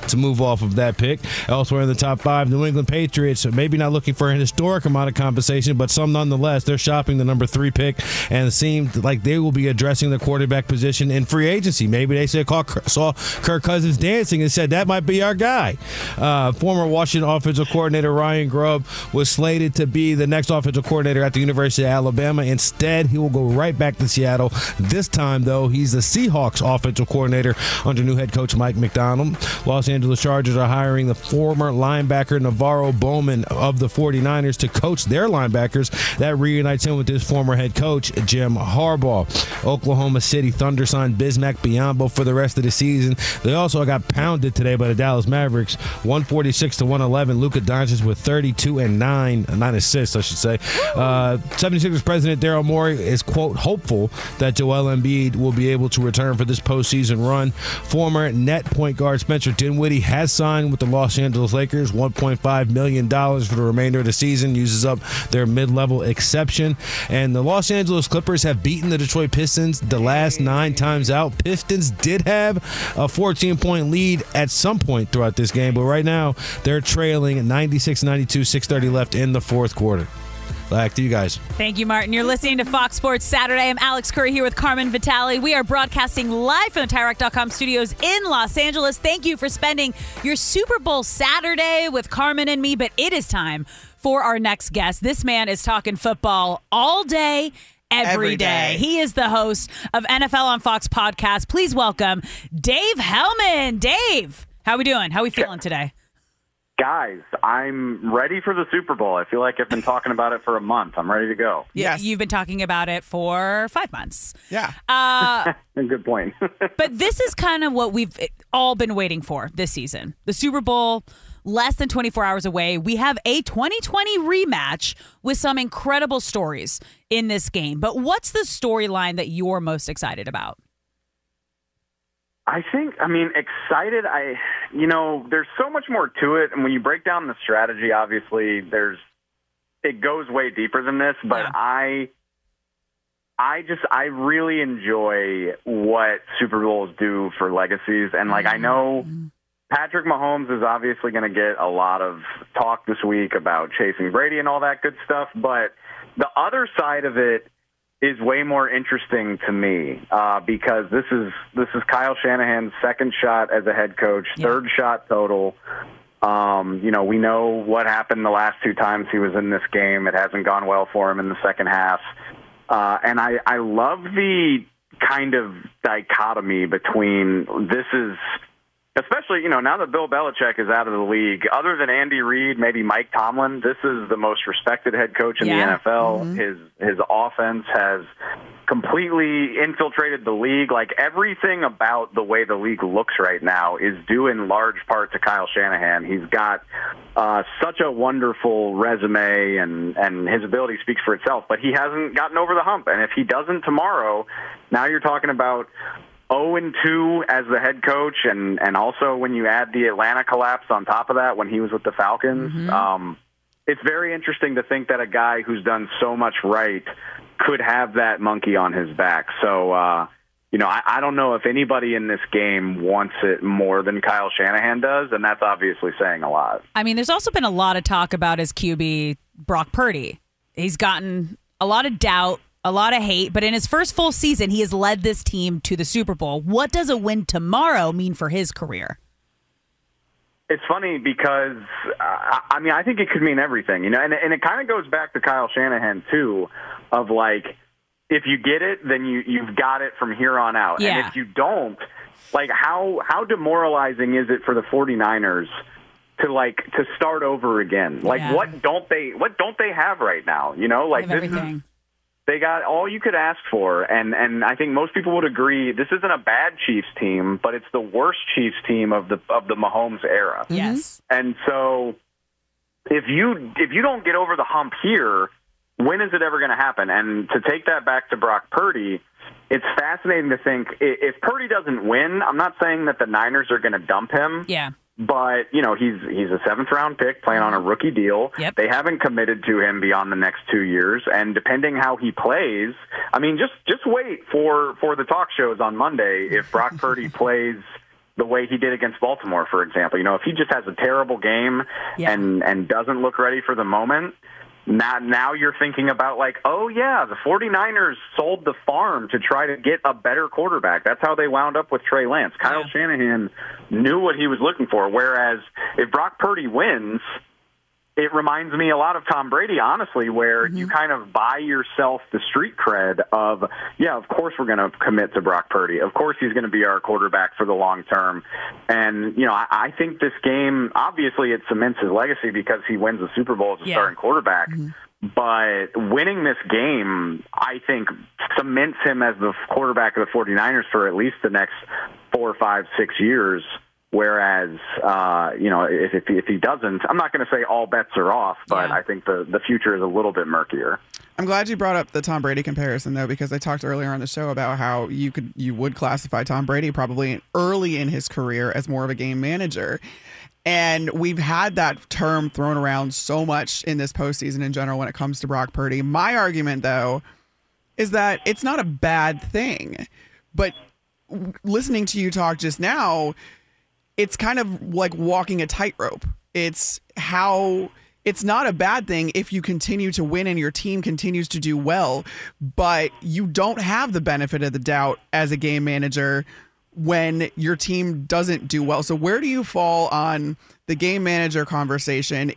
to move off of that pick. Elsewhere in the top five, New England Patriots maybe not looking for an historic amount of compensation, but some nonetheless. They're shopping the number three pick, and it seemed like they will be addressing the quarterback position in free agency. Maybe they said saw Kirk Cousins dancing and said that might be our guy. Uh, former Washington offensive coordinator Ryan Grubb was slated to be the next offensive coordinator at the University of Alabama. Instead, he will go right back to Seattle. This time, though, he's the Seahawks offensive coordinator under new head coach Mike Macdonald. Los Angeles Chargers are hiring the former linebacker NaVorro Bowman of the 49ers to coach their linebackers. That reunites him with his former head coach, Jim Harbaugh. Oklahoma City Thunder signed Bismack Biyombo for the rest of the season. They also got pounded today by the Dallas Mavericks, 146 to 111. Luka Doncic with 32 and 9, 9 assists, I should say. Uh, 76ers president Daryl Morey is, quote, hopeful that Joel Embiid will be able to return for this postseason run. Former net point guard Spencer Dinwiddie has signed with the Los Angeles Lakers, $1.5 million for the remainder of the season, uses up their mid level exception. And the Los Angeles Clippers have beaten the Detroit Pistons the last nine times out. Pistons did have a 14 point lead at some point throughout this game, but right now they're trailing 96 92, 630 left in the fourth quarter. Back to you guys. Thank you, Martin. You're listening to Fox Sports Saturday. I'm Alex Curry here with Carmen Vitali. We are broadcasting live from the TireRack.com studios in Los Angeles. Thank you for spending your Super Bowl Saturday with Carmen and me, but it is time for our next guest. This man is talking football all day. Every Every day. day. He is the host of NFL on Fox podcast. Please welcome Dave Helman. Dave, how we doing? How we feeling today? Guys, I'm ready for the Super Bowl. I feel like I've been talking about it for a month. I'm ready to go. Yeah, You've been talking about it for five months. Yeah. Uh, Good point. but this is kind of what we've all been waiting for this season. The Super Bowl, less than 24 hours away. We have a 2020 rematch with some incredible stories in this game. But what's the storyline that you're most excited about? I think, I mean, excited. I, you know, there's so much more to it. And when you break down the strategy, obviously, there's, it goes way deeper than this. But I, I just, I really enjoy what Super Bowls do for legacies. And like, I know mm-hmm. Patrick Mahomes is obviously going to get a lot of talk this week about chasing Brady and all that good stuff. But the other side of it, is way more interesting to me uh, because this is this is Kyle Shanahan's second shot as a head coach, third shot total. Um, you know, we know what happened the last two times he was in this game. It hasn't gone well for him in the second half, uh, and I I love the kind of dichotomy between this is especially you know now that Bill Belichick is out of the league, other than Andy Reid, maybe Mike Tomlin, this is the most respected head coach in Yeah. the NFL. His his offense has completely infiltrated the league. Like everything about the way the league looks right now is due in large part to Kyle Shanahan. He's got uh, such a wonderful resume, and and his ability speaks for itself. But he hasn't gotten over the hump, and if he doesn't tomorrow, now you're talking about 0 and 2 as the head coach, and and also when you add the Atlanta collapse on top of that when he was with the Falcons, um, it's very interesting to think that a guy who's done so much right could have that monkey on his back. So. uh you know, I, I don't know if anybody in this game wants it more than Kyle Shanahan does, and that's obviously saying a lot. I mean, there's also been a lot of talk about his QB, Brock Purdy. He's gotten a lot of doubt a lot of hate, but in his first full season, he has led this team to the Super Bowl. What does a win tomorrow mean for his career? It's funny because uh, I mean I think it could mean everything, you know, and and it kind of goes back to Kyle Shanahan too, of like if you get it, then you you've got it from here on out, Yeah. and if you don't, like how how demoralizing is it for the 49ers to like to start over again? Like Yeah. what don't they what don't they have right now? You know, like this is everything. They got all you could ask for and and I think most people would agree this isn't a bad Chiefs team, but it's the worst Chiefs team of the of the Mahomes era. Yes. Mm-hmm. And so if you if you don't get over the hump here, when is it ever going to happen? And to take that back to Brock Purdy, it's fascinating to think if Purdy doesn't win, I'm not saying that the Niners are going to dump him. Yeah. But you know he's he's a seventh round pick playing on a rookie deal. Yep. They haven't committed to him beyond the next two years, and depending how he plays, I mean, just just wait for for the talk shows on Monday. If Brock Purdy plays the way he did against Baltimore, for example, you know, if he just has a terrible game and and doesn't look ready for the moment, now now you're thinking about like, oh yeah, the 49ers sold the farm to try to get a better quarterback. That's how they wound up with Trey Lance. Kyle Shanahan knew what he was looking for. Whereas if Brock Purdy wins, it reminds me a lot of Tom Brady, honestly, where you mm-hmm. kind of buy yourself the street cred of, yeah, of course we're going to commit to Brock Purdy. Of course he's going to be our quarterback for the long term. And, you know, I, I think this game, obviously, it cements his legacy because he wins the Super Bowl as a Yeah. starting quarterback. Mm-hmm. But winning this game, I think, cements him as the quarterback of the 49ers for at least the next four, five, six years. Whereas, uh, you know, if, if, he- if he doesn't, I'm not going to say all bets are off, but I think the, the future is a little bit murkier. I'm glad you brought up the Tom Brady comparison though, because I talked earlier on the show about how you could you would classify Tom Brady probably early in his career as more of a game manager. And we've had that term thrown around so much in this postseason in general when it comes to Brock Purdy. My argument though is that it's not a bad thing. But listening to you talk just now, it's kind of like walking a tightrope. It's how it's not a bad thing if you continue to win and your team continues to do well, but you don't have the benefit of the doubt as a game manager when your team doesn't do well. So where do you fall on the game manager conversation?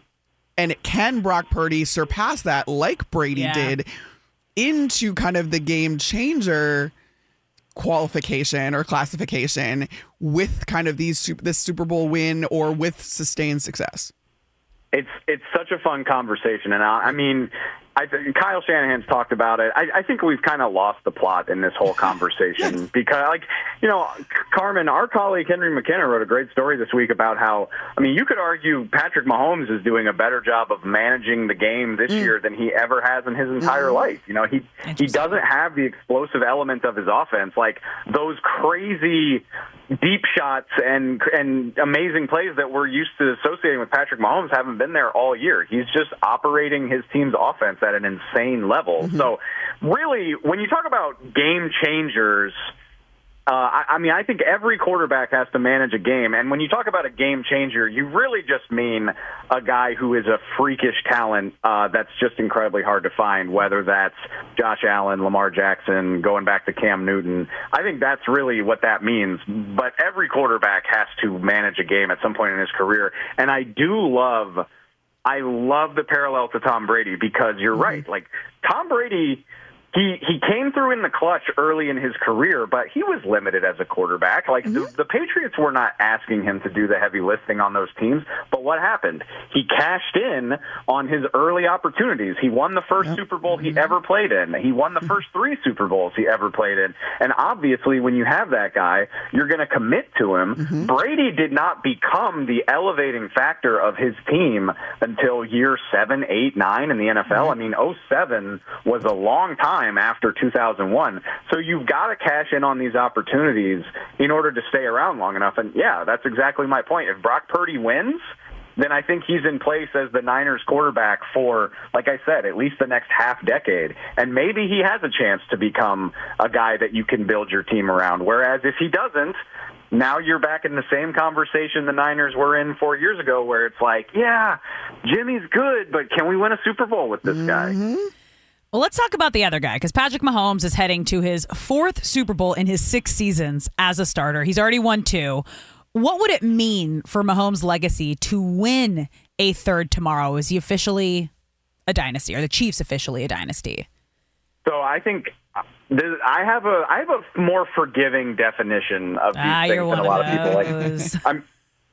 And can Brock Purdy surpass that like Brady Yeah. did into kind of the game changer qualification or classification with kind of these this Super Bowl win or with sustained success? It's it's such a fun conversation, and I, I mean, I think Kyle Shanahan's talked about it. I, I think we've kind of lost the plot in this whole conversation because, like, you know, Carmen, our colleague Henry McKenna wrote a great story this week about how, I mean, you could argue Patrick Mahomes is doing a better job of managing the game this mm. year than he ever has in his entire mm-hmm. life. You know, he he doesn't have the explosive element of his offense, like those crazy deep shots and and amazing plays that we're used to associating with Patrick Mahomes haven't been there all year. He's just operating his team's offense at an insane level. Mm-hmm. So, really, when you talk about game changers, uh, I, I mean, I think every quarterback has to manage a game. And when you talk about a game changer, you really just mean a guy who is a freakish talent uh, that's just incredibly hard to find, whether that's Josh Allen, Lamar Jackson, going back to Cam Newton. I think that's really what that means. But every quarterback has to manage a game at some point in his career. And I do love. I love the parallel to Tom Brady because you're right. Like Tom Brady he he came through in the clutch early in his career, but he was limited as a quarterback. Like the, mm-hmm. the Patriots were not asking him to do the heavy lifting on those teams. But what happened? He cashed in on his early opportunities. He won the 1st Super Bowl he mm-hmm. ever played in. He won the first three Super Bowls he ever played in. And obviously, when you have that guy, you're going to commit to him. Mm-hmm. Brady did not become the elevating factor of his team until year seven, eight, nine in the NFL. I mean, 07 was a long time after 2001. So you've got to cash in on these opportunities in order to stay around long enough. And yeah, that's exactly my point. If Brock Purdy wins, then I think he's in place as the Niners quarterback for, like I said, at least the next half decade. And maybe he has a chance to become a guy that you can build your team around. Whereas if he doesn't, now you're back in the same conversation the Niners were in four years ago, where it's like, yeah, Jimmy's good, but can we win a Super Bowl with this guy? Mm-hmm. Well, let's talk about the other guy because Patrick Mahomes is heading to his fourth Super Bowl in his six seasons as a starter. He's already won two. What would it mean for Mahomes' legacy to win a third tomorrow? Is he officially a dynasty? Are the Chiefs officially a dynasty? So I think this, I have a I have a more forgiving definition of these Ah, things you're than a lot of of people. Like. I'm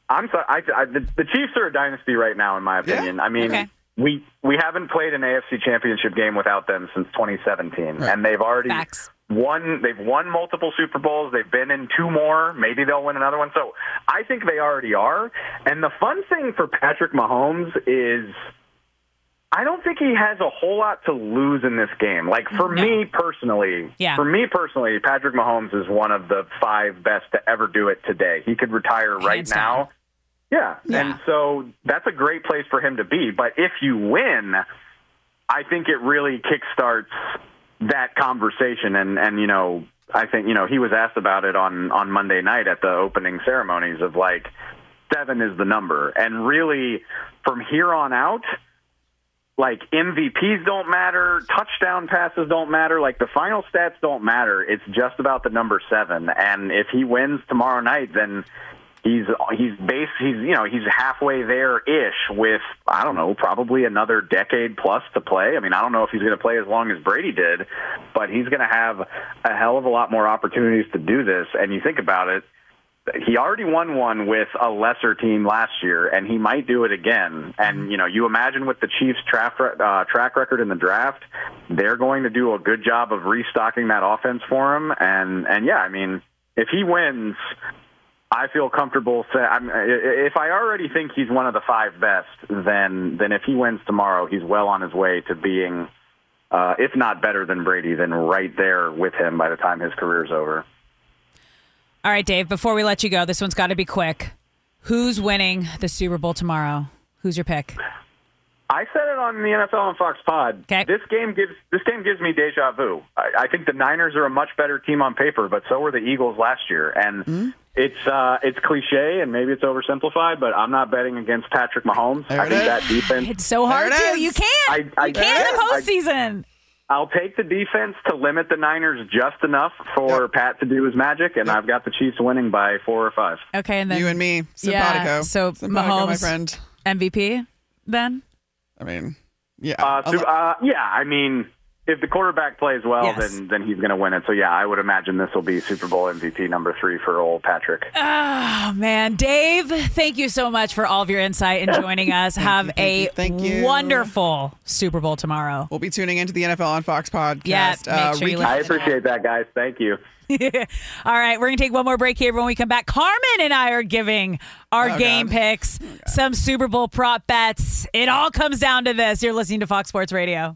I'm sorry. I, I, the, the Chiefs are a dynasty right now, in my opinion. I mean, Okay. We we haven't played an AFC Championship game without them since 2017, and they've already Facts. won. They've won multiple Super Bowls. They've been in two more. Maybe they'll win another one. So I think they already are. And the fun thing for Patrick Mahomes is. I don't think he has a whole lot to lose in this game. Like for me personally, Yeah. for me personally, Patrick Mahomes is one of the five best to ever do it today. He could retire right Hands now. Down. Yeah. And so that's a great place for him to be. But if you win, I think it really kickstarts that conversation and and you know, I think, you know, he was asked about it on on Monday night at the opening ceremonies of like 7 is the number. And really from here on out, like MVPs don't matter, touchdown passes don't matter, like the final stats don't matter. It's just about the number 7 and if he wins tomorrow night then he's he's base he's you know he's halfway there ish with I don't know probably another decade plus to play. I mean I don't know if he's going to play as long as Brady did, but he's going to have a hell of a lot more opportunities to do this. And you think about it, he already won one with a lesser team last year, and he might do it again. And you know, you imagine with the Chiefs' track uh, track record in the draft, they're going to do a good job of restocking that offense for him. And and yeah, I mean, if he wins. I feel comfortable. Say, I'm, if I already think he's one of the five best, then then if he wins tomorrow, he's well on his way to being, uh, if not better than Brady, then right there with him by the time his career's over. All right, Dave, before we let you go, this one's got to be quick. Who's winning the Super Bowl tomorrow? Who's your pick? I said it on the NFL and Fox Pod. This game gives this game gives me deja vu. I, I think the Niners are a much better team on paper, but so were the Eagles last year. And Hmm? It's uh, it's cliche and maybe it's oversimplified, but I'm not betting against Patrick Mahomes. I think that defense. It's so hard to. You can't. I, I, you can't in I- postseason. I'll take the defense to limit the Niners just enough for Pat to do his magic, and I've got the Chiefs winning by four or five. Okay, and then You and me, Yeah, simpatico. so Simpatico, Mahomes, my friend. MVP. Then I mean, yeah, Uh, so, uh, yeah. I mean, if the quarterback plays well, Yes. then then he's going to win it. So yeah, I would imagine this will be Super Bowl MVP number three for old Patrick. Oh man, Dave, thank you so much for all of your insight and joining us. Have a you. wonderful Super Bowl tomorrow. We'll be tuning into the NFL on Fox podcast. Yeah, make uh, sure you I appreciate that, guys. Thank you. All right, we're going to take one more break here. When we come back, Carmen and I are giving our Oh, game God. picks, oh, some Super Bowl prop bets. It all comes down to this. You're listening to Fox Sports Radio.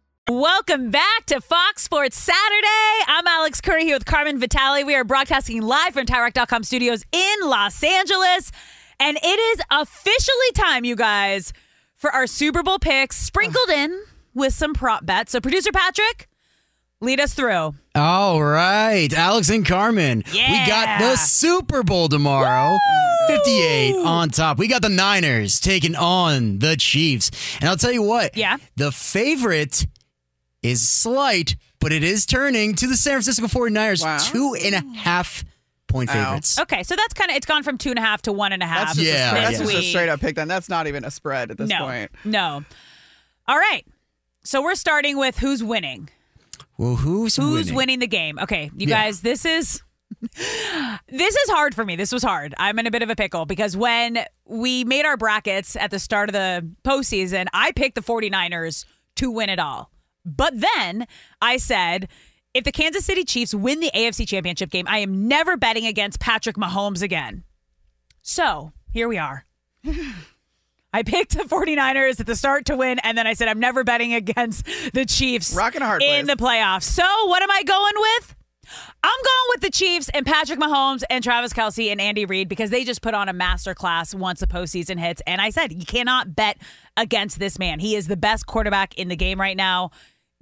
Welcome back to Fox Sports Saturday. I'm Alex Curry here with Carmen Vitali. We are broadcasting live from TireRack.com studios in Los Angeles. And it is officially time, you guys, for our Super Bowl picks sprinkled in with some prop bets. So, producer Patrick, lead us through. All right, Alex and Carmen. We got the Super Bowl tomorrow. 58 on top. We got the Niners taking on the Chiefs. And I'll tell you what. Yeah. The favorite is slight, but it is turning to the San Francisco 49ers. Two and a half point favorites. Okay, so that's kind of it's gone from two and a half to one and a half. That's just, Yeah, a, that's yeah. just a straight up pick. Then that's not even a spread at this no, point. no. All right, so we're starting with who's winning. Well, who's, Who's winning? winning the game? Okay, you Yeah. guys, this is this is hard for me. This was hard. I'm in a bit of a pickle because when we made our brackets at the start of the postseason, I picked the 49ers to win it all. But then I said, if the Kansas City Chiefs win the AFC Championship game, I am never betting against Patrick Mahomes again. So here we are. I picked the 49ers at the start to win, and then I said I'm never betting against the Chiefs Rocking hard in place. the playoffs. So what am I going with? I'm going with the Chiefs and Patrick Mahomes and Travis Kelce and Andy Reid because they just put on a masterclass once the postseason hits. And I said, you cannot bet against this man. He is the best quarterback in the game right now.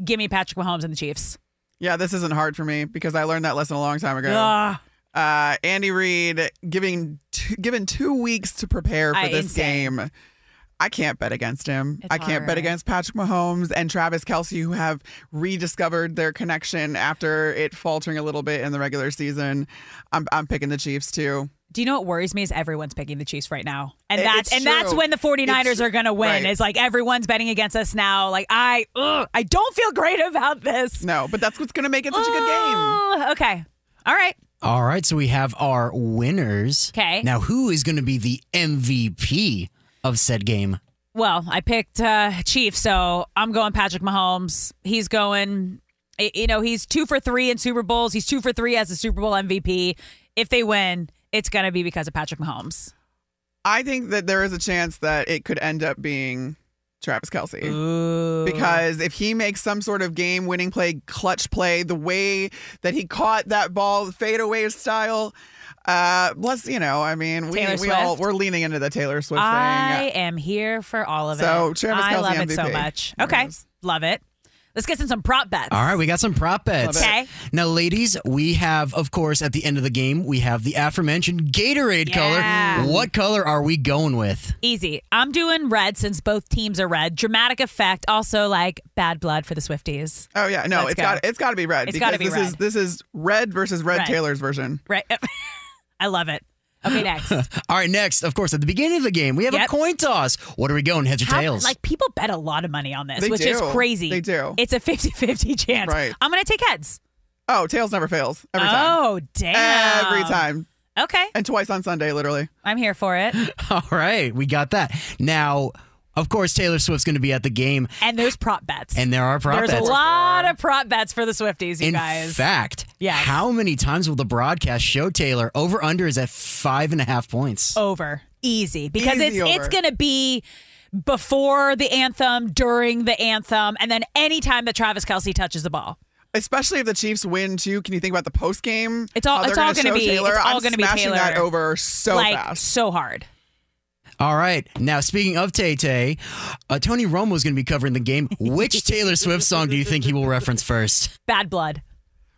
Give me Patrick Mahomes and the Chiefs. Yeah, this isn't hard for me because I learned that lesson a long time ago. Ah. Uh, Andy Reid giving two, given two weeks to prepare for I- this insane. game. I can't bet against him. It's I can't bet against Patrick Mahomes and Travis Kelce, who have rediscovered their connection after it faltering a little bit in the regular season. I'm, I'm picking the Chiefs too. Do you know what worries me is everyone's picking the Chiefs right now. And that's it's and that's when the 49ers It's- are going to win. right. It's like everyone's betting against us now. Like I ugh, I don't feel great about this. No, but that's what's going to make it such a good game. Okay. All right. All right, so we have our winners. Okay. Now, who is going to be the MVP of said game? Well, I picked uh, Chiefs, so I'm going Patrick Mahomes. He's going, you know, he's two for three in Super Bowls. He's two for three as a Super Bowl MVP. If they win, it's going to be because of Patrick Mahomes. I think that there is a chance that it could end up being Travis Kelce. Ooh. Because if he makes some sort of game winning play, clutch play, the way that he caught that ball, fadeaway style, uh, plus, you know, I mean, we, Taylor we all, Swift. we're leaning into the Taylor Swift thing. I thing. am here for all of So, it. Travis I Kelce love it so MVP. much. Okay. is. Love it. Let's get in some prop bets. All right, we got some prop bets. Okay. Now, ladies, we have, of course, at the end of the game, we have the aforementioned Gatorade Yeah. color. What color are we going with? Easy. I'm doing red since both teams are red. Dramatic effect. Also, like bad blood for the Swifties. Oh yeah, no, Let's it's go. got it's got to be red. It's because gotta be this red. is this is red versus Red, Red. Taylor's version. Right. I love it. Okay, next. All right, next, of course, at the beginning of the game, we have a coin toss. What are we going, heads or How- tails? like people bet a lot of money on this, They which is crazy. They do. It's a 50-50 chance. Right. I'm gonna take heads. Oh, tails never fails every time. Oh, damn. Every time. Okay. And twice on Sunday, literally. I'm here for it. All right, we got that. Now, of course, Taylor Swift's going to be at the game, And there's prop bets. and there are prop There's bets. There's a lot of prop bets for the Swifties, you In guys. fact, Yes. how many times will the broadcast show Taylor? Over under is at five and a half points. over. Easy. Because Easy it's over. it's gonna be before the anthem, during the anthem, and then anytime that Travis Kelce touches the ball. Especially if the Chiefs win too. Can you think about the post game? It's all- it's all gonna be- Taylor. it's all I'm gonna be smashing that Taylor. over so like fast. so hard. All right. Now, speaking of Tay Tay, uh, Tony Romo is going to be covering the game. Which Taylor Swift song do you think he will reference first? Bad blood.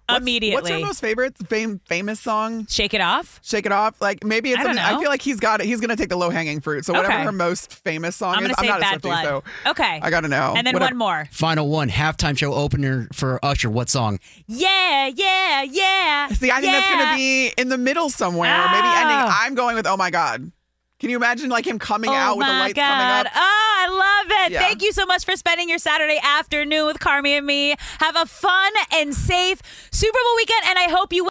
What's- Immediately. What's your most favorite fame, famous song? Shake it off? Shake it off. Like maybe it's. I don't something- I feel like he's got it. He's gonna take the low hanging fruit. So whatever Okay. her most famous song I'm is, gonna I'm say not a bad Swiftie, blood. so okay. I gotta know. And then Whatever- one more. Final one, halftime show opener for Usher. What song? Yeah, yeah, yeah. See, I think that's gonna be in the middle somewhere, or maybe ending. Oh. I'm going with Oh my God. Can you imagine like him coming oh out with the lights God. coming up? Oh, I love it. Yeah. Thank you so much for spending your Saturday afternoon with Carmi and me. Have a fun and safe Super Bowl weekend, and I hope you.